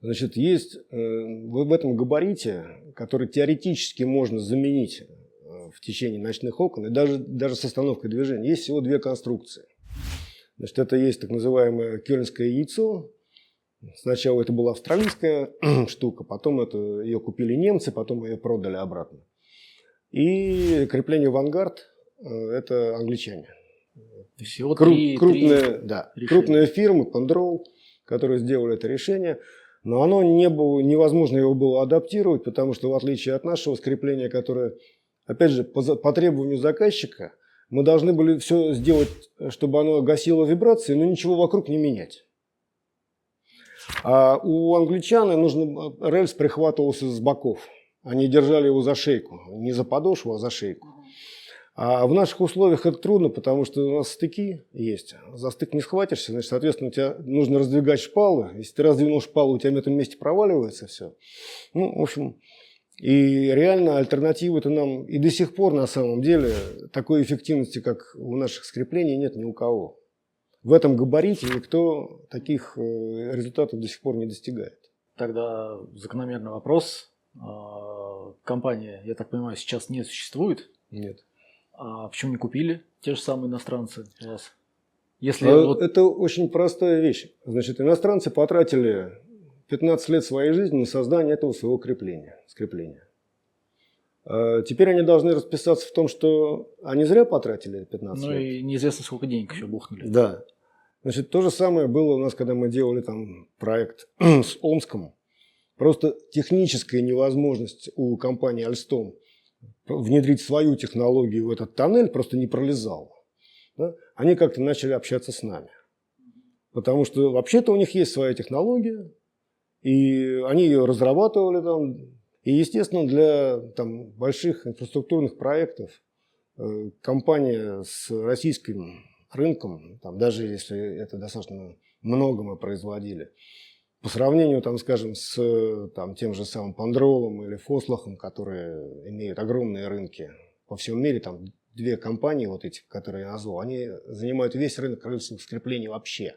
Значит, есть э, в в этом габарите, который теоретически можно заменить э, в течение ночных окон, и даже, даже с остановкой движения, есть всего две конструкции. Значит, это есть так называемое кёльнское яйцо. Сначала это была австралийская штука, потом это, ее купили немцы, потом ее продали обратно. И крепление «Вангард» э, – это англичане. Всего Кру- три- крупные, три- да, решения. крупные фирмы, Пандрол, которые сделали это решение, но оно не было, невозможно его было адаптировать, потому что в отличие от нашего скрепления, которое, опять же, по, по требованию заказчика, мы должны были все сделать, чтобы оно гасило вибрации, но ничего вокруг не менять. А у англичан нужно, рельс прихватывался с боков. Они держали его за шейку, не за подошву, а за шейку. А в наших условиях это трудно, потому что у нас стыки есть. За стык не схватишься, значит, соответственно, тебе нужно раздвигать шпалы. Если ты раздвинул шпалу, у тебя в этом месте проваливается все. Ну, в общем, и реально альтернативы-то нам и до сих пор на самом деле такой эффективности, как у наших скреплений, нет ни у кого. В этом габарите никто таких э, результатов до сих пор не достигает. Тогда закономерный вопрос. А, Компания, я так понимаю, сейчас не существует. Нет. А почему не купили те же самые иностранцы у вас? Если А вот Это очень простая вещь. Значит, иностранцы потратили 15 лет своей жизни на создание этого своего крепления, скрепления. А Теперь они должны расписаться в том, что они зря потратили 15 ну лет. и неизвестно сколько денег еще бухнули. Да. Значит, то же самое было у нас, когда мы делали там проект с Омском. Просто техническая невозможность у компании Alstom внедрить свою технологию в этот тоннель просто не пролезала. Да? Они как-то начали общаться с нами. Потому что вообще-то у них есть своя технология, и они ее разрабатывали там. И, естественно, для там, больших инфраструктурных проектов э, компания с российским рынком, там, даже если это достаточно много мы производили, по сравнению, там, скажем, с там, тем же самым Пандролом или Фослахом, которые имеют огромные рынки по всему мире, там две компании, вот эти, которые я назвал, они занимают весь рынок рельсовых скреплений вообще.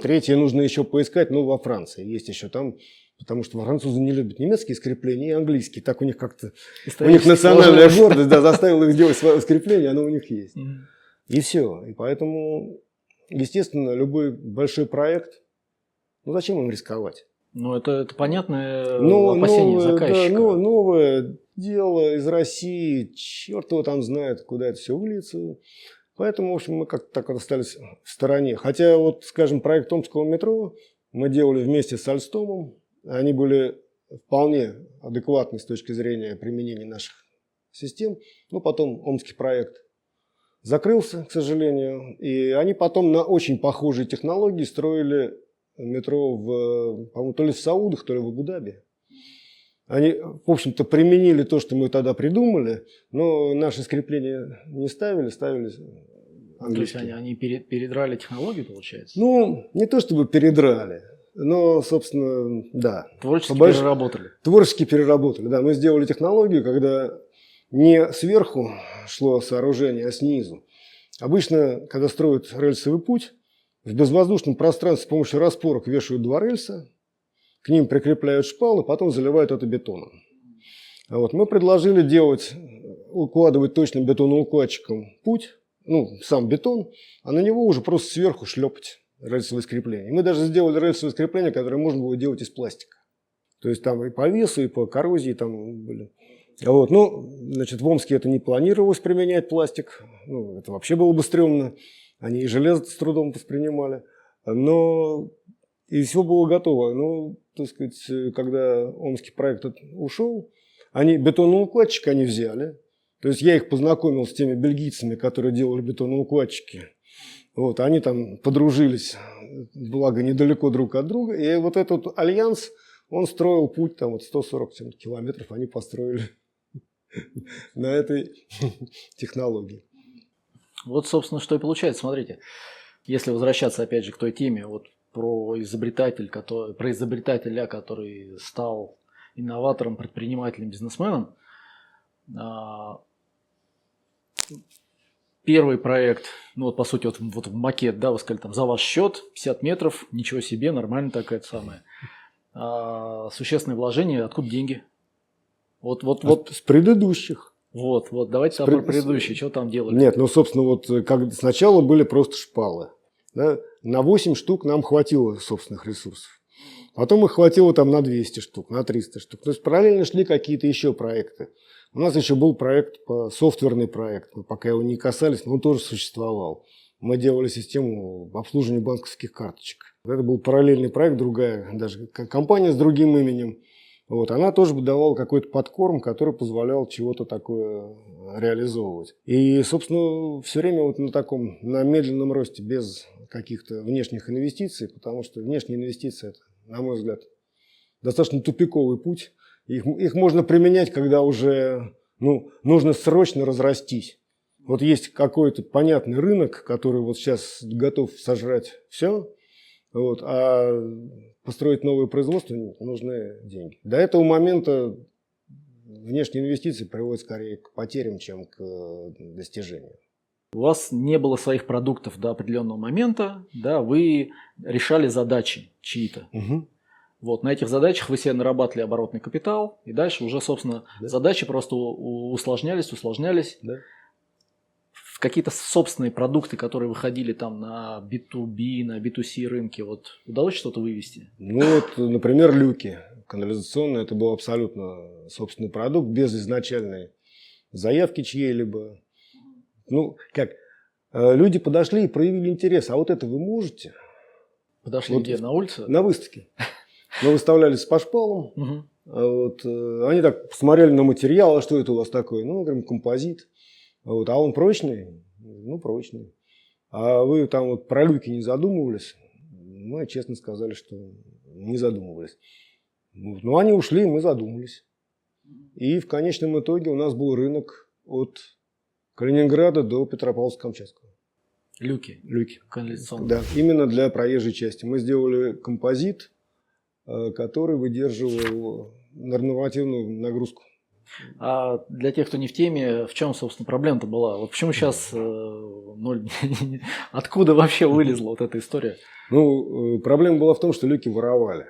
Третье нужно еще поискать, ну, во Франции. Есть еще там, потому что французы не любят немецкие скрепления и английские. Так у них как-то, у них национальная сложилось. гордость, да, заставила их сделать свое скрепление, оно у них есть. И все. И поэтому, естественно, любой большой проект, ну зачем им рисковать? Ну, это, это понятное Ну, опасение новое, да, заказчика. ну, новое дело из России, черт его там знает, куда это все выльется. Поэтому, в общем, мы как-то так остались в стороне. Хотя, вот, скажем, проект Омского метро мы делали вместе с Альстомом. Они были вполне адекватны с точки зрения применения наших систем. Но потом Омский проект закрылся, к сожалению. И они потом на очень похожие технологии строили метро в, по-моему, то ли в Саудах, то ли в Абу-Даби. Они, в общем-то, применили то, что мы тогда придумали, но наши скрепления не ставили, ставили Ну, То есть они, английские. они пере- передрали технологию, получается? Ну, не то чтобы передрали, но, собственно, да. Творчески по больш- переработали. Творчески переработали. Да, мы сделали технологию, когда не сверху шло сооружение, а снизу. Обычно, когда строят рельсовый путь, в безвоздушном пространстве с помощью распорок вешают два рельса, к ним прикрепляют шпалы, потом заливают это бетоном. А вот мы предложили делать, укладывать точным бетоноукладчиком путь ну, сам бетон, а на него уже просто сверху шлепать рельсовое скрепление. И мы даже сделали рельсовое скрепление, которое можно было делать из пластика. То есть там и по весу, и по коррозии там были. Вот, ну, значит, в Омске это не планировалось применять пластик. Ну, это вообще было бы стрёмно. Они и железо с трудом воспринимали. Но и все было готово. Ну, так сказать, когда омский проект ушел, они бетоноукладчик они взяли. То есть я их познакомил с теми бельгийцами, которые делали бетоноукладчики. Вот, они там подружились, благо недалеко друг от друга. И вот этот альянс, он строил путь, там вот 140 километров они построили на этой технологии. Вот, собственно, что и получается. Смотрите, если возвращаться опять же к той теме, вот про изобретатель, который, про изобретателя, который стал инноватором, предпринимателем, бизнесменом. А, первый проект, ну вот по сути вот, вот макет, да, вы сказали там за ваш счет 50 метров, ничего себе, нормально такая самая. А, существенное вложение, откуда деньги? Вот, вот, вот. С предыдущих. Вот, вот, давайте про предыдущие, что там делали? Нет, ну, собственно, вот как сначала были просто шпалы. Да? На 8 штук нам хватило собственных ресурсов. Потом их хватило там на 200 штук, на 300 штук. То есть параллельно шли какие-то еще проекты. У нас еще был проект, софтверный проект. Мы пока его не касались, но он тоже существовал. Мы делали систему обслуживания банковских карточек. Это был параллельный проект, другая даже компания с другим именем. Вот, она тоже давала какой-то подкорм, который позволял чего-то такое реализовывать. И, собственно, все время вот на таком, на медленном росте, без каких-то внешних инвестиций, потому что внешние инвестиции, это, на мой взгляд, достаточно тупиковый путь. Их, их можно применять, когда уже ну, нужно срочно разрастись. Вот есть какой-то понятный рынок, который вот сейчас готов сожрать все, вот, а построить новое производство нужны деньги. До этого момента внешние инвестиции приводят скорее к потерям, чем к достижению. У вас не было своих продуктов до определенного момента, да, вы решали задачи чьи-то. Угу. Вот, на этих задачах вы себе нарабатывали оборотный капитал, и дальше уже, собственно, да. задачи просто усложнялись, усложнялись. Да в какие-то собственные продукты, которые выходили там на B2B, на B2C рынке, вот удалось что-то вывести? Ну вот, например, люки канализационные, это был абсолютно собственный продукт, без изначальной заявки чьей-либо. Ну, как, э, люди подошли и проявили интерес, а вот это вы можете? Подошли вот где, на улице? На выставке. Мы выставлялись с пашпалом, а вот, э, они так посмотрели на материал, а что это у вас такое? Ну, говорим, композит. Вот, а он прочный? Ну, прочный. А вы там вот про люки не задумывались? Мы честно сказали, что не задумывались. Ну, они ушли, мы задумались. И в конечном итоге у нас был рынок от Калининграда до Петропавловска-Камчатского. Люки? Люки. Канализационные. Да, именно для проезжей части. Мы сделали композит, э, который выдерживал нормативную нагрузку. А для тех, кто не в теме, в чем, собственно, проблема-то была? Вот почему сейчас э, ноль? Откуда вообще вылезла вот эта история? Ну, э, проблема была в том, что люки воровали.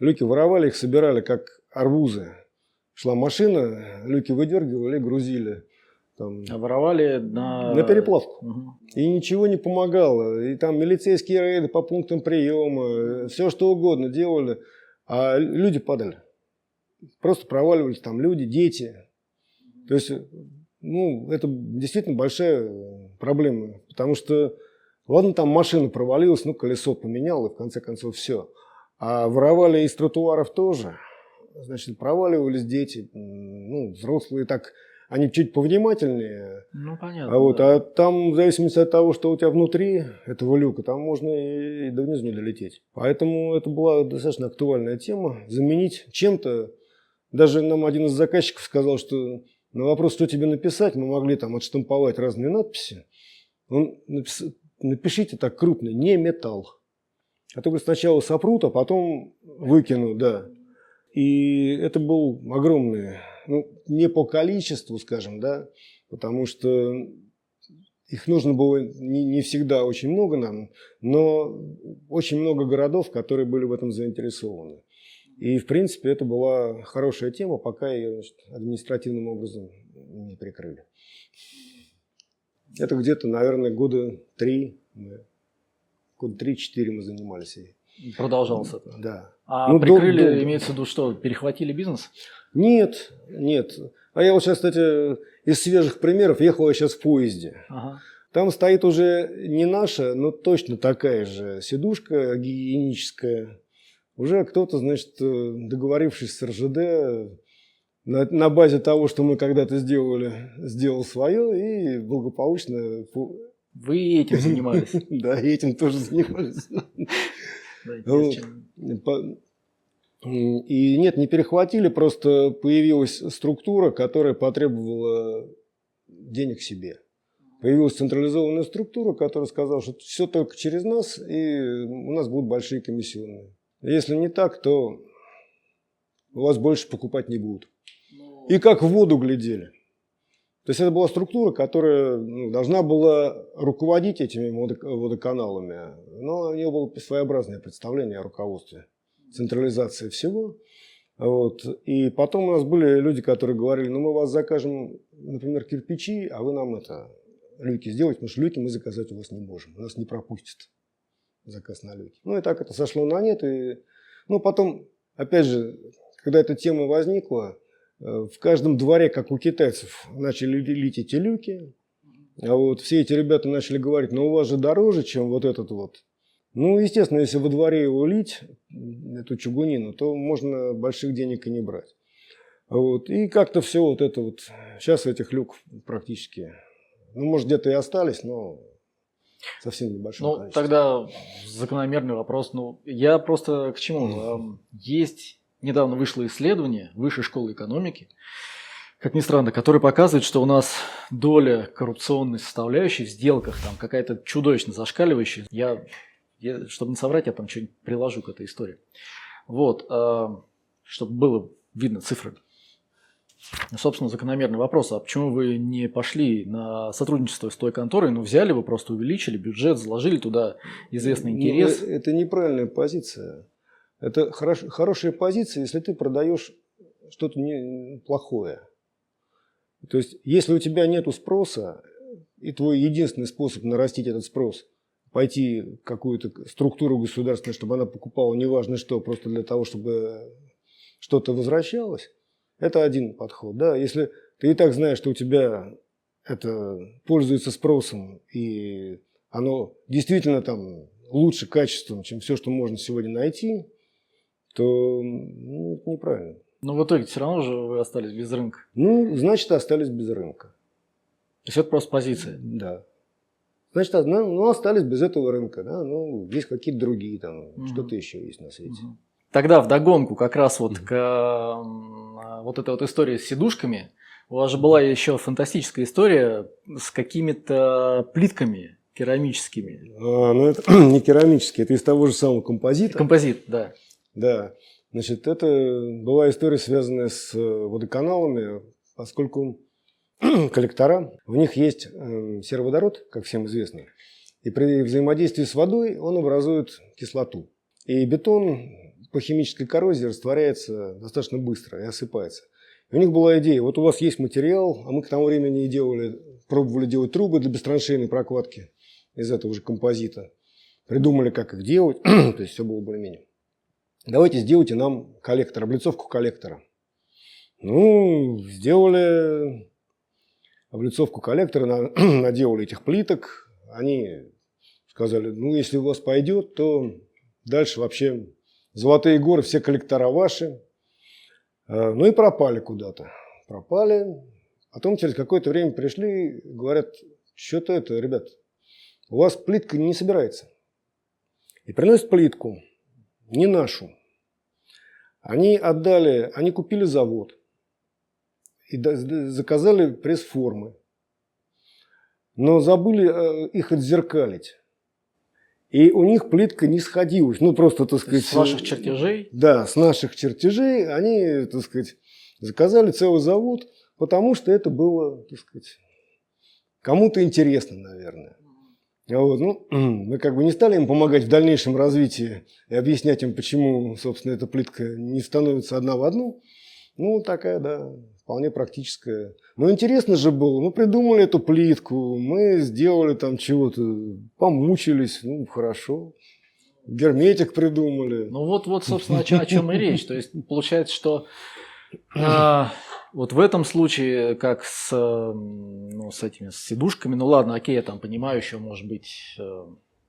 Люки воровали, их собирали как арбузы. Шла машина, люки выдергивали, грузили. Там, а воровали на... На переплавку. Угу. И ничего не помогало. И там милицейские рейды по пунктам приема, все что угодно делали, а люди падали просто проваливались там люди, дети. То есть, ну, это действительно большая проблема, потому что, ладно, там машина провалилась, ну, колесо поменял, и в конце концов все. А воровали из тротуаров тоже. Значит, проваливались дети, ну, взрослые так, они чуть повнимательнее. Ну, понятно. А, вот, да. а там, в зависимости от того, что у тебя внутри этого люка, там можно и до внизу не долететь. Поэтому это была достаточно актуальная тема. Заменить чем-то даже нам один из заказчиков сказал, что на вопрос, что тебе написать, мы могли там отштамповать разные надписи. Он напис... напишите так крупно, не металл. А то, говорит, сначала сопрут, а потом выкину, да. И это был огромный, ну, не по количеству, скажем, да, потому что их нужно было не, не всегда очень много нам, но очень много городов, которые были в этом заинтересованы. И, в принципе, это была хорошая тема, пока ее значит, административным образом не прикрыли. Это где-то, наверное, года три, года три-четыре мы занимались ей. Продолжался это? Да. А ну, прикрыли, дол- имеется в виду, что, перехватили бизнес? Нет, нет. А я вот сейчас, кстати, из свежих примеров ехал я сейчас в поезде. Ага. Там стоит уже не наша, но точно такая же сидушка гигиеническая. Уже кто-то, значит, э, договорившись с РЖД, на, на базе того, что мы когда-то сделали, сделал свое и благополучно... Вы этим занимались? Да, этим тоже занимались. И нет, не перехватили, просто появилась структура, которая потребовала денег себе. Появилась централизованная структура, которая сказала, что все только через нас, и у нас будут большие комиссионные. Если не так, то у вас больше покупать не будут. И как в воду глядели. То есть это была структура, которая ну, должна была руководить этими водоканалами, но у нее было своеобразное представление о руководстве, централизация всего. Вот. И потом у нас были люди, которые говорили, ну мы вас закажем, например, кирпичи, а вы нам это люки сделать, потому что люки мы заказать у вас не можем, у нас не пропустят заказ на люки. Ну и так это сошло на нет. И, ну потом, опять же, когда эта тема возникла, Э, в каждом дворе, как у китайцев, начали лить эти люки. А вот все эти ребята начали говорить, ну у вас же дороже, чем вот этот вот. Ну, естественно, если во дворе его лить, эту чугунину, то можно больших денег и не брать. Вот. И как-то все вот это вот, сейчас этих люк практически, ну, может, где-то и остались, но совсем небольшое Ну, количество. тогда закономерный вопрос. Ну, я просто к чему? Есть недавно вышло исследование Высшей школы экономики, как ни странно, которое показывает, что у нас доля коррупционной составляющей в сделках там какая-то чудовищно зашкаливающая. Я, я чтобы не соврать, я там что-нибудь приложу к этой истории. Вот, чтобы было видно цифры. Собственно, закономерный вопрос, а почему вы не пошли на сотрудничество с той конторой, ну взяли бы, просто увеличили бюджет, заложили туда известный ну, интерес? Ну, это неправильная позиция. Это хорош, хорошая позиция, если ты продаешь что-то плохое. То есть, если у тебя нет спроса, и твой единственный способ нарастить этот спрос – пойти в какую-то структуру государственную, чтобы она покупала неважно что, просто для того, чтобы что-то возвращалось, это один подход. Да? Если ты и так знаешь, что у тебя это пользуется спросом, и оно действительно там лучше качеством, чем все, что можно сегодня найти – то ну, это неправильно. Но в итоге все равно же вы остались без рынка. Ну, значит, остались без рынка. То есть это просто позиция? Да. Значит, ну, остались без этого рынка. Да? Ну, есть какие-то другие, там, угу. что-то еще есть на свете. Угу. Тогда в догонку как раз вот угу. к вот этой вот истории с сидушками, у вас же была еще фантастическая история с какими-то плитками керамическими. А, ну, это не керамические, это из того же самого композита. Композит, да. Да, значит, это была история, связанная с э, водоканалами, поскольку коллектора, в них есть э, сероводород, как всем известно, и при взаимодействии с водой он образует кислоту. И бетон по химической коррозии растворяется достаточно быстро и осыпается. И у них была идея, вот у вас есть материал, а мы к тому времени делали, пробовали делать трубы для бестраншейной прокладки из этого же композита. Придумали, как их делать, то есть все было более-менее давайте сделайте нам коллектор, облицовку коллектора. Ну, сделали облицовку коллектора, наделали этих плиток. Они сказали, ну, если у вас пойдет, то дальше вообще золотые горы, все коллектора ваши. А, ну и пропали куда-то. Пропали. Потом через какое-то время пришли, говорят, что-то это, ребят, у вас плитка не собирается. И приносят плитку не нашу. Они отдали, они купили завод и заказали пресс-формы, но забыли э, их отзеркалить. И у них плитка не сходилась. Ну, просто, так сказать... С ваших чертежей? Да, с наших чертежей. Они, так сказать, заказали целый завод, потому что это было, так сказать, кому-то интересно, наверное. Вот, ну, мы как бы не стали им помогать в дальнейшем развитии и объяснять им, почему, собственно, эта плитка не становится одна в одну. Ну, такая, да, вполне практическая. Но интересно же было, мы придумали эту плитку, мы сделали там чего-то, помучились, ну, хорошо. Герметик придумали. Ну вот, вот, собственно, о чем, о чем и речь. То есть получается, что а, вот в этом случае, как с, ну, с этими с сидушками, ну ладно, окей, я там понимаю еще, может быть, э,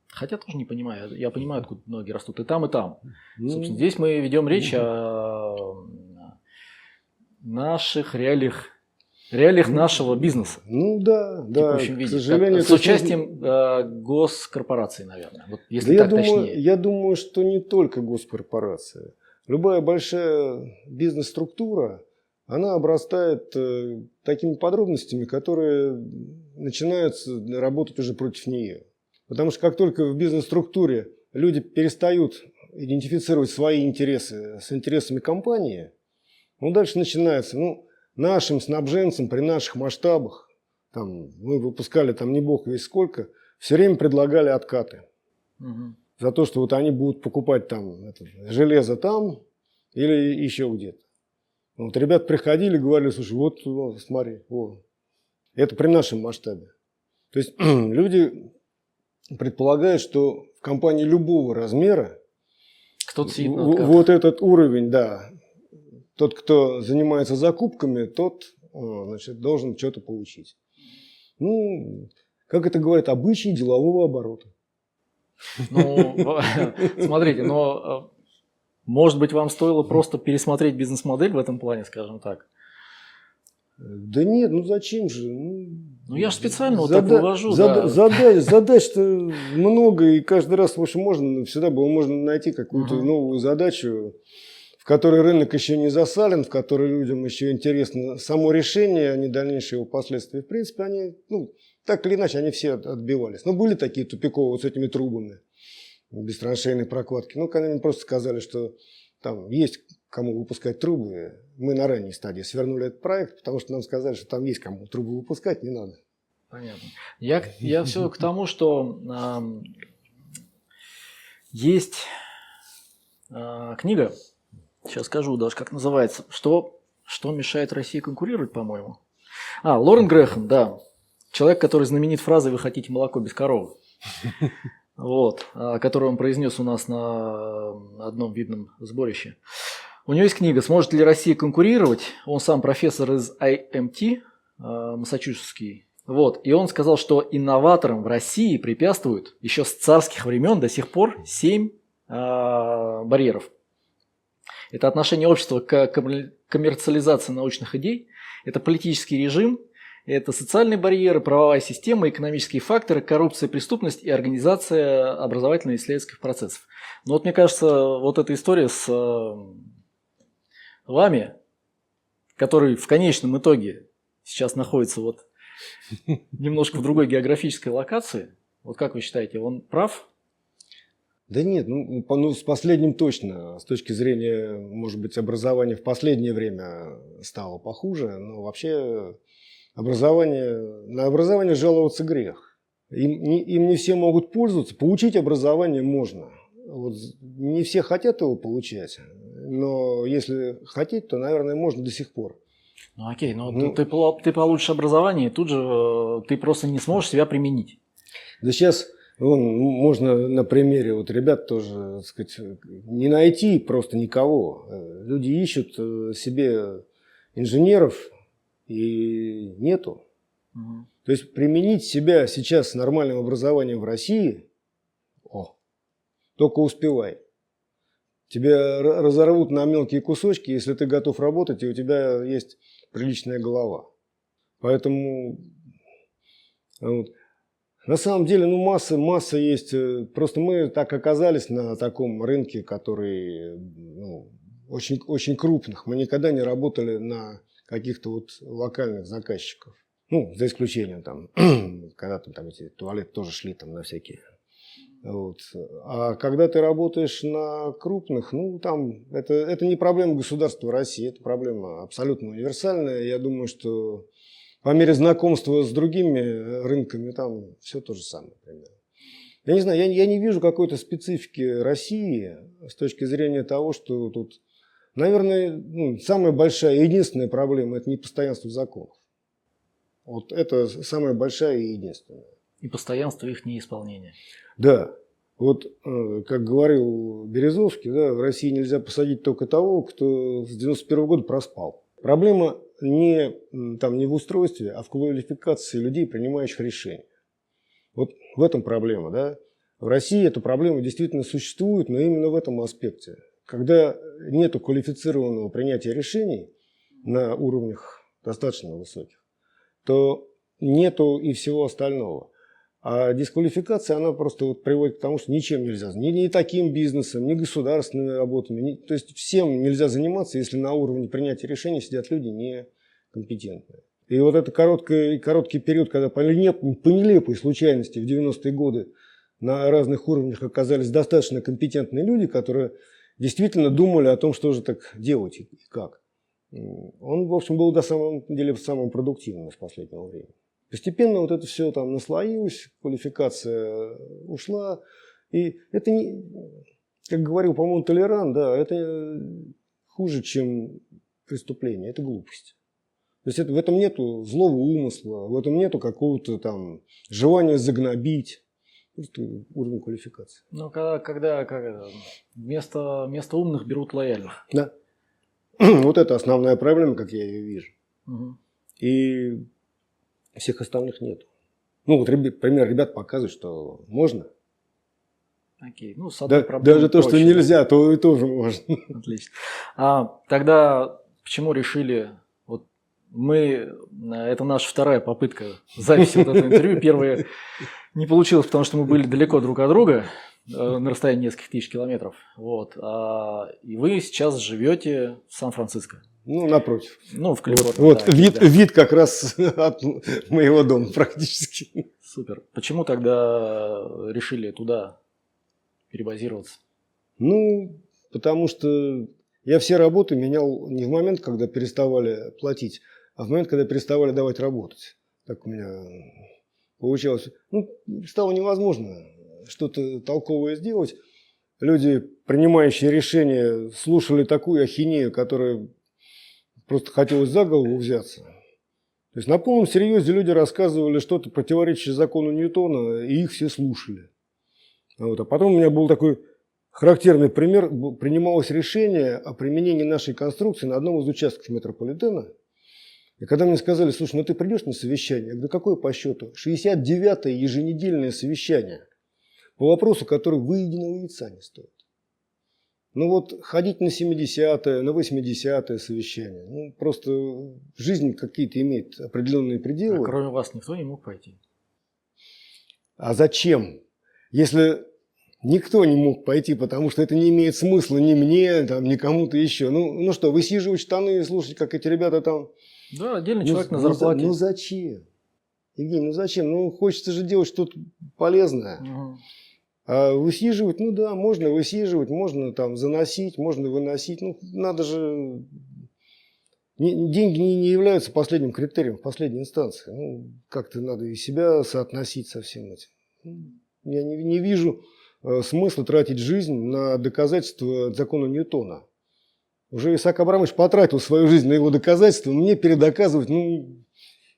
хотя тоже не понимаю, я понимаю, откуда ноги растут и там, и там. Ну, Собственно, здесь мы ведем речь о наших реалиях реалиях ну, нашего бизнеса. Ну да, да. Виде. К сожалению, как, с участием э, госкорпораций, наверное. Вот, если да так я думаю, точнее. я думаю, что не только госкорпорация. Любая большая бизнес-структура, она обрастает э, такими подробностями, которые начинают работать уже против нее. Потому что как только в бизнес-структуре люди перестают идентифицировать свои интересы с интересами компании, ну дальше начинается, ну, нашим снабженцам при наших масштабах, там, мы выпускали там не бог весь сколько, все время предлагали откаты. Угу. За то, что вот они будут покупать там это, железо там или еще где-то. Вот ребят приходили, говорили, слушай, вот, вот смотри, вот. это при нашем масштабе. То есть люди предполагают, что в компании любого размера сидит вот этот уровень, да, тот, кто занимается закупками, тот значит, должен что-то получить. Ну, как это говорят, обычаи делового оборота. Ну, смотрите, но может быть, вам стоило просто пересмотреть бизнес-модель в этом плане, скажем так? Да нет, ну зачем же? Ну, ну я же специально зада- вот так вывожу. Зада- да. задач, задач-то много, и каждый раз, в общем, можно, всегда было можно найти какую-то uh-huh. новую задачу, в которой рынок еще не засален, в которой людям еще интересно само решение, а не дальнейшие его последствия. В принципе, они, ну, так или иначе, они все отбивались. Но были такие тупиковые вот с этими трубами без траншейной прокладки. Ну, когда мне просто сказали, что там есть кому выпускать трубы, мы на ранней стадии свернули этот проект, потому что нам сказали, что там есть кому трубы выпускать, не надо. Понятно. Я, я все к тому, что э, есть э, книга, сейчас скажу даже, как называется, что, что мешает России конкурировать, по-моему. А, Лорен Грэхэм, да. Человек, который знаменит фразой «Вы хотите молоко без коровы» вот, а, который он произнес у нас на одном видном сборище. У него есть книга «Сможет ли Россия конкурировать?» Он сам профессор из IMT, а, массачусетский. Вот, и он сказал, что инноваторам в России препятствуют еще с царских времен до сих пор семь э, барьеров. Это отношение общества к коммерциализации научных идей, это политический режим, это социальные барьеры, правовая система, экономические факторы, коррупция, преступность и организация образовательно-исследовательских процессов. Но вот мне кажется, вот эта история с э, вами, который в конечном итоге сейчас находится вот немножко в другой географической локации, вот как вы считаете, он прав? Да нет, ну, ну с последним точно. С точки зрения, может быть, образования в последнее время стало похуже, но вообще образование, на образование жаловаться грех. Им не, им не все могут пользоваться. Получить образование можно. Вот не все хотят его получать, но если хотеть, то, наверное, можно до сих пор. Ну окей, но ну, ты, ты получишь образование, и тут же э, ты просто не сможешь себя применить. Да сейчас вон, можно на примере вот ребят тоже, так сказать, не найти просто никого. Люди ищут э, себе инженеров, и нету. Угу. То есть применить себя сейчас с нормальным образованием в России, о, только успевай. Тебя разорвут на мелкие кусочки, если ты готов работать, и у тебя есть приличная голова. Поэтому вот, на самом деле, ну, масса, масса есть. Э, просто мы так оказались на таком рынке, который ну, очень, очень крупных. Мы никогда не работали на каких-то вот локальных заказчиков. Ну, за исключением там, когда там, там эти туалеты тоже шли там на всякие. Вот. А когда ты работаешь на крупных, ну, там, это, это не проблема государства России, это проблема абсолютно универсальная. Я думаю, что по мере знакомства с другими рынками там все то же самое примерно. Я не знаю, я, я не вижу какой-то специфики России с точки зрения того, что тут Наверное, ну, самая большая и единственная проблема – это непостоянство законов. Вот это самая большая и единственная. И постоянство их неисполнения. Да. Вот, э, как говорил Березовский, да, в России нельзя посадить только того, кто с 91 года проспал. Проблема не, там, не в устройстве, а в квалификации людей, принимающих решения. Вот в этом проблема. Да? В России эта проблема действительно существует, но именно в этом аспекте. Когда нет квалифицированного принятия решений на уровнях достаточно высоких, то нету и всего остального. А дисквалификация, она просто вот приводит к тому, что ничем нельзя, ни, ни таким бизнесом, ни государственными работами, ни, то есть всем нельзя заниматься, если на уровне принятия решений сидят люди некомпетентные. И вот этот короткий, короткий период, когда по, по нелепой случайности в 90-е годы на разных уровнях оказались достаточно компетентные люди, которые действительно думали о том, что же так делать и как. Он, в общем, был до самого деле самым продуктивным с последнего времени. Постепенно вот это все там наслоилось, квалификация ушла. И это не, как говорил, по-моему, Толеран, да, это хуже, чем преступление, это глупость. То есть это, в этом нету злого умысла, в этом нету какого-то там желания загнобить. Просто уровень квалификации. Ну, когда, когда, когда вместо, вместо умных берут лояльных. Да. вот это основная проблема, как я ее вижу. Угу. И всех остальных нет. Ну, вот пример ребят показывает, что можно. Окей. Ну, с одной да, даже то, что нельзя, то и тоже можно. Отлично. А, тогда почему решили вот мы это наша вторая попытка записи вот этого интервью. Первая не получилось, потому что мы были далеко друг от друга э, на расстоянии нескольких тысяч километров. Вот. А, и вы сейчас живете в Сан-Франциско. Ну, напротив. Ну, в Калифорнии. Вот, да, вид, да. вид как раз от моего дома практически. Супер. Почему тогда решили туда перебазироваться? Ну, потому что я все работы менял не в момент, когда переставали платить, а в момент, когда переставали давать работать. Так у меня получалось. Ну, стало невозможно что-то толковое сделать. Люди, принимающие решения, слушали такую ахинею, которая Просто хотелось за голову взяться. То есть на полном серьезе люди рассказывали что-то противоречащее закону Ньютона, и их все слушали. Вот. А потом у меня был такой характерный пример. Принималось решение о применении нашей конструкции на одном из участков метрополитена. И когда мне сказали, слушай, ну ты придешь на совещание? Я говорю, какое по счету? 69-е еженедельное совещание по вопросу, который выеденного яйца не стоит. Ну вот ходить на 70-е, на 80-е совещание, ну просто жизнь какие-то имеет определенные пределы. А кроме вас никто не мог пойти? А зачем? Если никто не мог пойти, потому что это не имеет смысла ни мне, там, ни кому-то еще. Ну, ну что, высиживать штаны и слушать, как эти ребята там... Да, отдельный ну, человек на ну, зарплате. Ну, зачем? Евгений, ну зачем? Ну хочется же делать что-то полезное. Угу. А высиживать, ну да, можно высиживать, можно там заносить, можно выносить. Ну, надо же... Деньги не являются последним критерием последней инстанции. Ну, как-то надо и себя соотносить со всем этим. Ну, я не, не вижу э, смысла тратить жизнь на доказательства закона Ньютона. Уже Исаак Абрамович потратил свою жизнь на его доказательства, мне передоказывать, ну,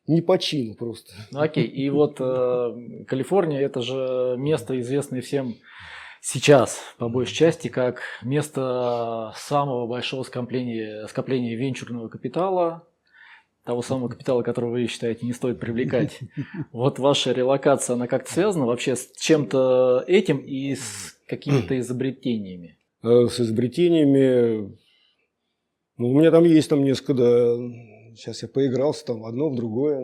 не по чину просто. Ну, окей, и вот э, Калифорния это же место, известное всем сейчас, по большей части, как место самого большого скопления, скопления венчурного капитала, того самого капитала, которого вы считаете не стоит привлекать. Вот ваша релокация, она как-то связана вообще с чем-то этим и с какими-то изобретениями? Э, с изобретениями, ну, у меня там есть там несколько, да, сейчас я поигрался там одно, в другое.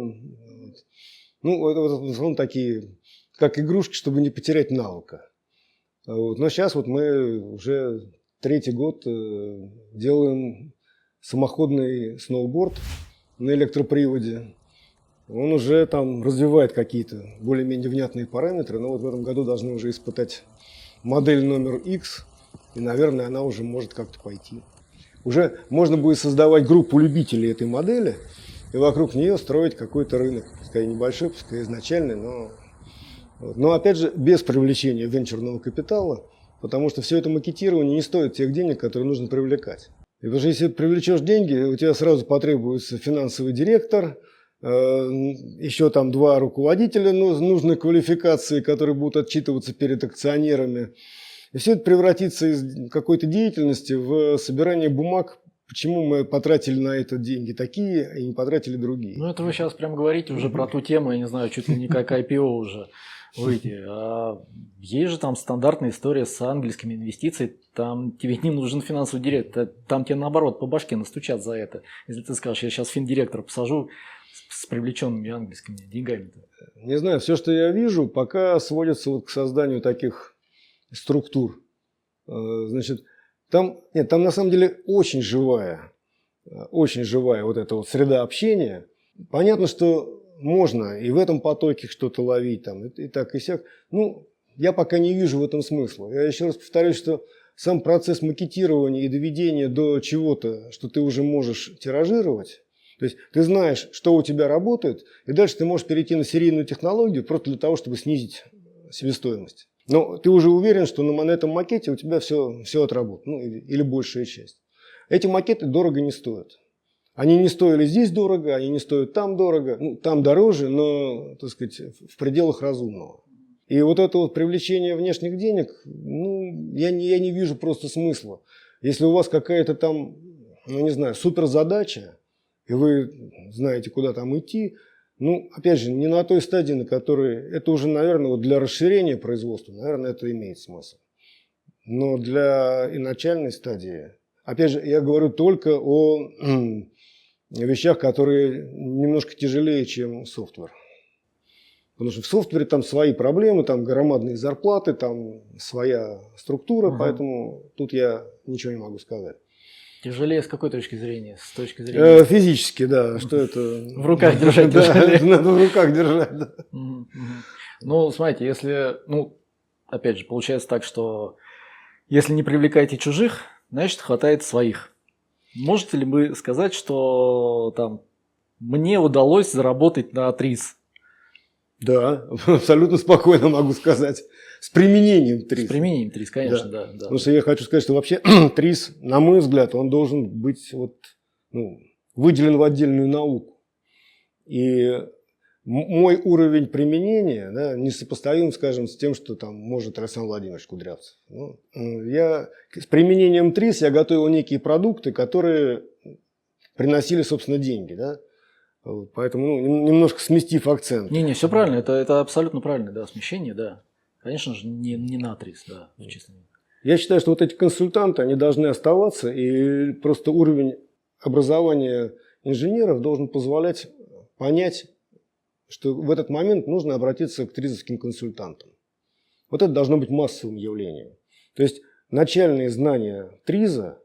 Ну, это в основном такие, как игрушки, чтобы не потерять навыка. Вот. Но сейчас вот мы уже третий год э, делаем самоходный сноуборд на электроприводе. Он уже там развивает какие-то более-менее внятные параметры, но вот в этом году должны уже испытать модель номер X, и, наверное, она уже может как-то пойти. Уже можно будет создавать группу любителей этой модели и вокруг нее строить какой-то рынок, пускай небольшой, пускай изначальный, но, но опять же без привлечения венчурного капитала, потому что все это макетирование не стоит тех денег, которые нужно привлекать. И потому что если привлечешь деньги, у тебя сразу потребуется финансовый директор, э, еще там два руководителя нужной квалификации, которые будут отчитываться перед акционерами. И все это превратится из какой-то деятельности в собирание бумаг, почему мы потратили на это деньги такие, и не потратили другие. Ну, это вы сейчас прям говорите уже про ту тему, я не знаю, чуть ли не как IPO уже выйти. А есть же там стандартная история с английскими инвестициями. Там тебе не нужен финансовый директор. Там тебе наоборот по башке настучат за это. Если ты скажешь, я сейчас финдиректор посажу с привлеченными английскими деньгами. Не знаю, все, что я вижу, пока сводится вот к созданию таких структур. Э, значит, там, нет, там на самом деле очень живая, очень живая вот эта вот среда общения. Понятно, что можно и в этом потоке что-то ловить, там, и так, и сяк. Ну, я пока не вижу в этом смысла. Я еще раз повторюсь, что сам процесс макетирования и доведения до чего-то, что ты уже можешь тиражировать, то есть ты знаешь, что у тебя работает, и дальше ты можешь перейти на серийную технологию просто для того, чтобы снизить себестоимость. Но ты уже уверен, что на этом макете у тебя все, все отработает, ну или, или большая часть. Эти макеты дорого не стоят. Они не стоили здесь дорого, они не стоят там дорого, ну, там дороже, но, так сказать, в пределах разумного. И вот это вот привлечение внешних денег, ну, я не, я не вижу просто смысла. Если у вас какая-то там, ну, не знаю, суперзадача, и вы знаете, куда там идти, ну, опять же, не на той стадии, на которой, это уже, наверное, вот для расширения производства, наверное, это имеет смысл. Но для и начальной стадии, опять же, я говорю только о вещах, которые немножко тяжелее, чем софтвер. Потому что в софтвере там свои проблемы, там громадные зарплаты, там своя структура, угу. поэтому тут я ничего не могу сказать. Тяжелее с какой точки зрения? С точки зрения... Э, физически, да. Что это? В руках держать тяжелее. Надо в руках держать, да. Ну, смотрите, если, ну, опять же, получается так, что если не привлекаете чужих, значит, хватает своих. Можете ли вы сказать, что там мне удалось заработать на ТРИС? Да, абсолютно спокойно могу сказать. С применением ТРИС. С применением ТРИС, конечно, да. да, да. Потому что я хочу сказать, что вообще ТРИС, на мой взгляд, он должен быть вот, ну, выделен в отдельную науку. И мой уровень применения да, несопоставим, скажем, с тем, что там может Александр Владимирович Кудрявцев. Ну, я, с применением ТРИС я готовил некие продукты, которые приносили, собственно, деньги. Да? Поэтому ну, немножко сместив акцент. Не-не, все правильно, это, это абсолютно правильно, да, смещение, да. Конечно же, не, не на ТРИС, да, в числе. Я считаю, что вот эти консультанты, они должны оставаться, и просто уровень образования инженеров должен позволять понять что в этот момент нужно обратиться к тризовским консультантам. Вот это должно быть массовым явлением. То есть начальные знания триза,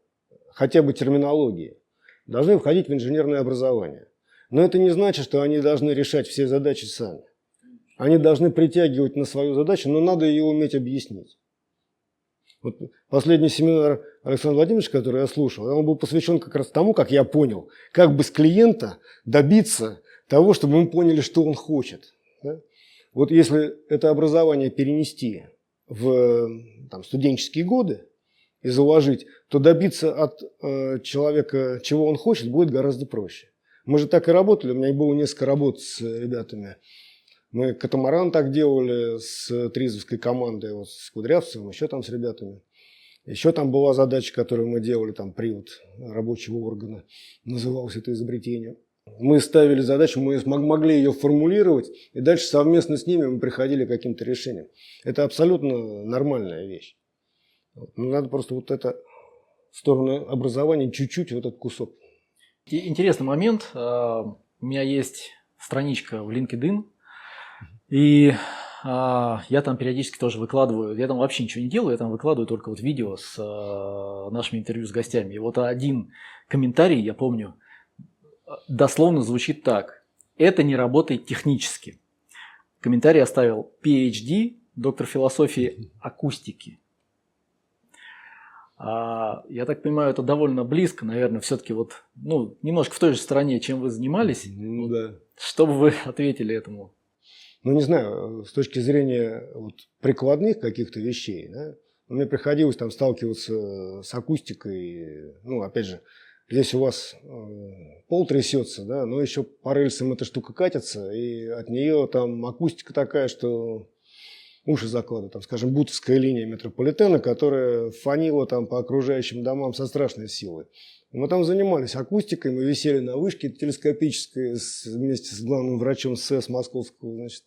хотя бы терминологии, должны входить в инженерное образование. Но это не значит, что они должны решать все задачи сами. Они должны притягивать на свою задачу, но надо ее уметь объяснить. Вот последний семинар Александра Владимировича, который я слушал, он был посвящен как раз тому, как я понял, как бы с клиента добиться того, чтобы мы поняли, что он хочет. Да? Вот если это образование перенести в там, студенческие годы и заложить, то добиться от э, человека, чего он хочет, будет гораздо проще. Мы же так и работали, у меня было несколько работ с ребятами. Мы катамаран так делали с Тризовской командой, вот с Кудрявцевым, еще там с ребятами. Еще там была задача, которую мы делали, там привод рабочего органа, называлось это изобретение. Мы ставили задачу, мы могли ее формулировать, и дальше совместно с ними мы приходили к каким-то решениям. Это абсолютно нормальная вещь. Ну, надо просто вот это сторону образования чуть-чуть, вот этот кусок. Интересный момент. А, у меня есть страничка в LinkedIn, и а, я там периодически тоже выкладываю, я там вообще ничего не делаю, я там выкладываю только вот видео с а, нашими интервью с гостями. И вот один комментарий, я помню, дословно звучит так. Это не работает технически. Комментарий оставил PhD, доктор философии акустики. А, я так понимаю, это довольно близко, наверное, все-таки вот, ну, немножко в той же стороне, чем вы занимались. Ну да. Что бы вы ответили этому? Ну, не знаю, с точки зрения вот, прикладных каких-то вещей, да, Мне приходилось там сталкиваться с акустикой. Ну, опять же, здесь у вас э, пол трясется, да, но еще по рельсам эта штука катится, и от нее там акустика такая, что уши закладывают. Там, скажем, бутовская линия метрополитена, которая фанила там по окружающим домам со страшной силой. И мы там занимались акустикой, мы висели на вышке телескопической с, вместе с главным врачом СЭС московского, значит,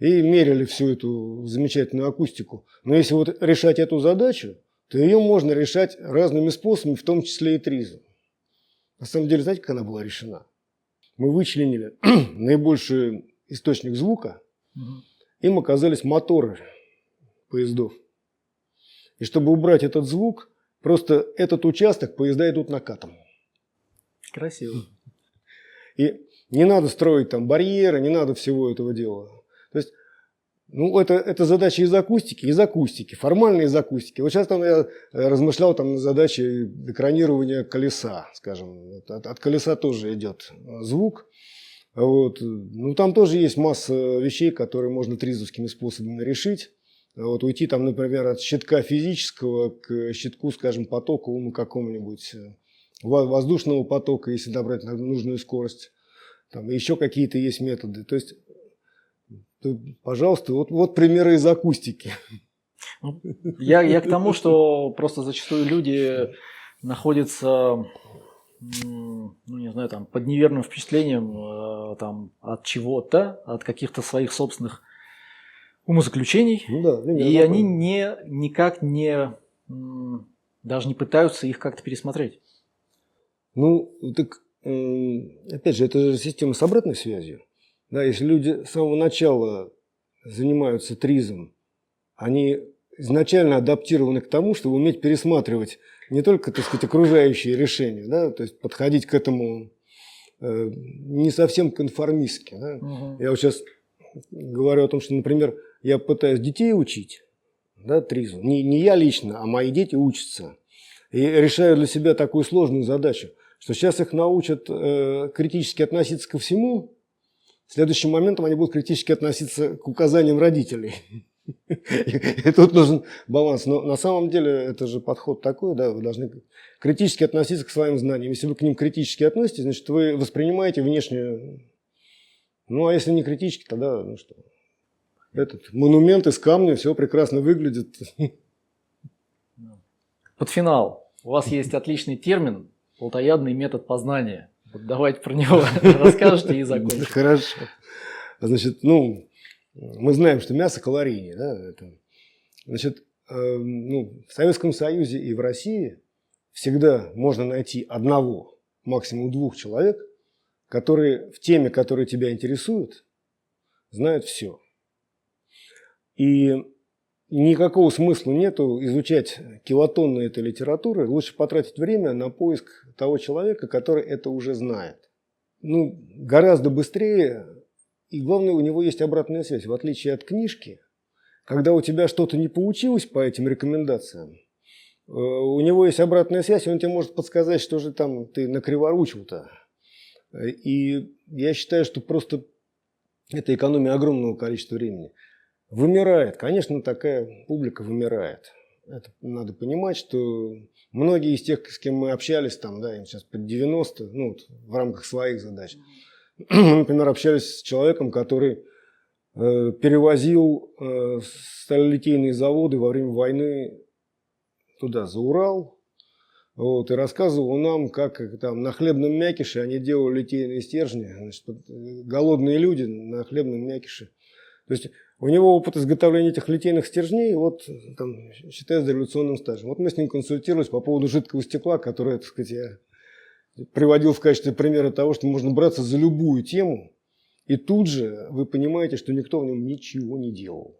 и мерили всю эту замечательную акустику. Но если вот решать эту задачу, то ее можно решать разными способами, в том числе и тризом. На самом деле, знаете, как она была решена? Мы вычленили наибольший источник звука, им оказались моторы поездов. И чтобы убрать этот звук, просто этот участок поезда идут накатом. Красиво. И не надо строить там барьеры, не надо всего этого дела. То есть, ну, это, это задача из акустики, из акустики, формальной из акустики. Вот сейчас там я размышлял там на задаче экранирования колеса, скажем. От, от колеса тоже идет звук. Вот. Ну, там тоже есть масса вещей, которые можно тризовскими способами решить. Вот уйти там, например, от щитка физического к щитку, скажем, потоковому какому-нибудь, э, воздушного потока, если набрать нужную скорость. Там еще какие-то есть методы. То есть, пожалуйста, вот, вот примеры из акустики. Ну, я, я к тому, что просто зачастую люди находятся ну, не знаю, там, под неверным впечатлением э, там, от чего-то, от каких-то своих собственных умозаключений. Ну, да, и они не, никак не, даже не пытаются их как-то пересмотреть. Ну, так, опять же, это же система с обратной связью. Да, если люди с самого начала занимаются тризом, они изначально адаптированы к тому, чтобы уметь пересматривать не только, так сказать, окружающие решения, да, то есть подходить к этому э, не совсем конформистски. Да. Угу. Я вот сейчас говорю о том, что, например, я пытаюсь детей учить, да, тризу. Не, не я лично, а мои дети учатся. И решаю для себя такую сложную задачу, что сейчас их научат э, критически относиться ко всему, следующим моментом они будут критически относиться к указаниям родителей. И тут нужен баланс. Но на самом деле это же подход такой, да, вы должны критически относиться к своим знаниям. Если вы к ним критически относитесь, значит, вы воспринимаете внешне... Ну, а если не критически, тогда, ну что, этот монумент из камня, все прекрасно выглядит. Под финал. У вас есть отличный термин «плотоядный метод познания». Вот давайте про него расскажете и закончим. Хорошо. Значит, ну, мы знаем, что мясо калорийнее. Да? Это, значит, э, ну, в Советском Союзе и в России всегда можно найти одного, максимум двух человек, которые в теме, которые тебя интересуют, знают все. И никакого смысла нету изучать килотонны этой литературы. Лучше потратить время на поиск того человека, который это уже знает. Ну, гораздо быстрее и главное, у него есть обратная связь. В отличие от книжки, когда у тебя что-то не получилось по этим рекомендациям, э, у него есть обратная связь, и он тебе может подсказать, что же там ты накриворучил-то. И я считаю, что просто это экономия огромного количества времени. Вымирает. Конечно, такая публика вымирает. Это надо понимать, что многие из тех, с кем мы общались, там, да, им сейчас под 90, ну, вот, в рамках своих задач – мы, например, общались с человеком, который э, перевозил э, сталелитейные заводы во время войны туда, за Урал, вот, и рассказывал нам, как там на хлебном мякише они делали литейные стержни, значит, голодные люди на хлебном мякише. То есть у него опыт изготовления этих литейных стержней, вот, там, считается революционным стажем. Вот мы с ним консультировались по поводу жидкого стекла, которое, так сказать, я приводил в качестве примера того, что можно браться за любую тему, и тут же вы понимаете, что никто в нем ничего не делал.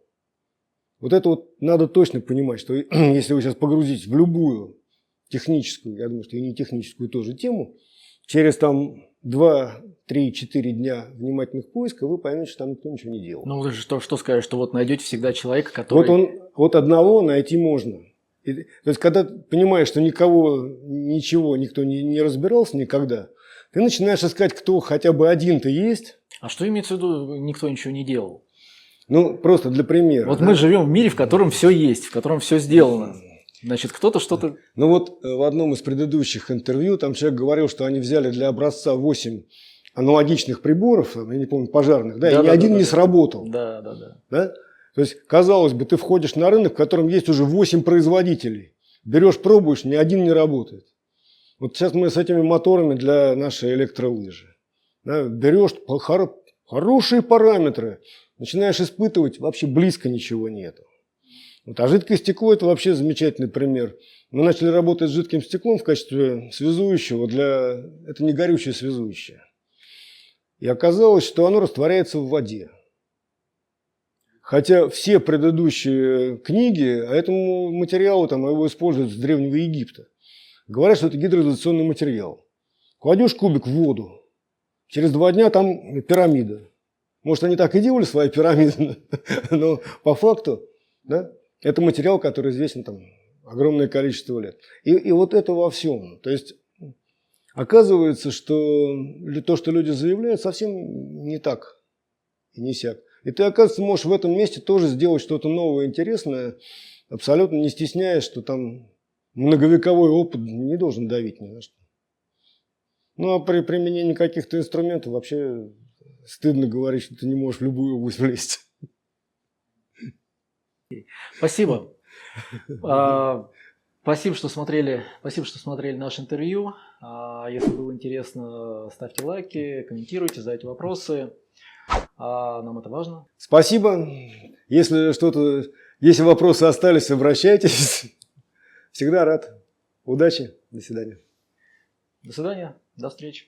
Вот это вот надо точно понимать, что если вы сейчас погрузитесь в любую техническую, я думаю, что и не техническую тоже тему, через там 2, 3, 4 дня внимательных поисков вы поймете, что там никто ничего не делал. Ну, вы же что, что скажешь, что вот найдете всегда человека, который... Вот, он, вот одного найти можно. И, то есть, когда понимаешь, что никого, ничего, никто не, не разбирался никогда, ты начинаешь искать, кто хотя бы один-то есть. А что имеется в виду, никто ничего не делал? Ну, просто для примера. Вот да. мы живем в мире, в котором все есть, в котором все сделано. Значит, кто-то что-то... Ну вот э, в одном из предыдущих интервью там человек говорил, что они взяли для образца 8 аналогичных приборов, я не помню, пожарных, да, и Да, ни да, один да, не да. сработал. Да, да, да. Да? То есть, казалось бы, ты входишь на рынок, в котором есть уже 8 производителей. Берешь, пробуешь, ни один не работает. Вот сейчас мы с этими моторами для нашей электролыжи. Да, берешь хоро- хорошие параметры, начинаешь испытывать, вообще близко ничего нету. Вот, а жидкое стекло – это вообще замечательный пример. Мы начали работать с жидким стеклом в качестве связующего для… Это не горючее связующее. И оказалось, что оно растворяется в воде. Хотя все предыдущие книги а этому материалу, там, его используют с Древнего Египта. Говорят, что это гидроизоляционный материал. Кладешь кубик в воду, через два дня там пирамида. Может, они так и делали свои пирамиды, но по факту да, это материал, который известен там огромное количество лет. И, и вот это во всем. То есть оказывается, что то, что люди заявляют, совсем не так и не сяк. И ты, оказывается, можешь в этом месте тоже сделать что-то новое, интересное, абсолютно не стесняясь, что там многовековой опыт не должен давить ни на что. Ну, а при применении каких-то инструментов вообще стыдно говорить, что ты не можешь в любую область влезть. Спасибо. А, Спасибо, что смотрели. Спасибо, что смотрели наше интервью. А, Если было интересно, ставьте лайки, комментируйте, задайте вопросы. А, Нам это важно. Спасибо. Если что-то, если вопросы остались, обращайтесь. Всегда рад. Удачи. До свидания. До свидания. До встречи.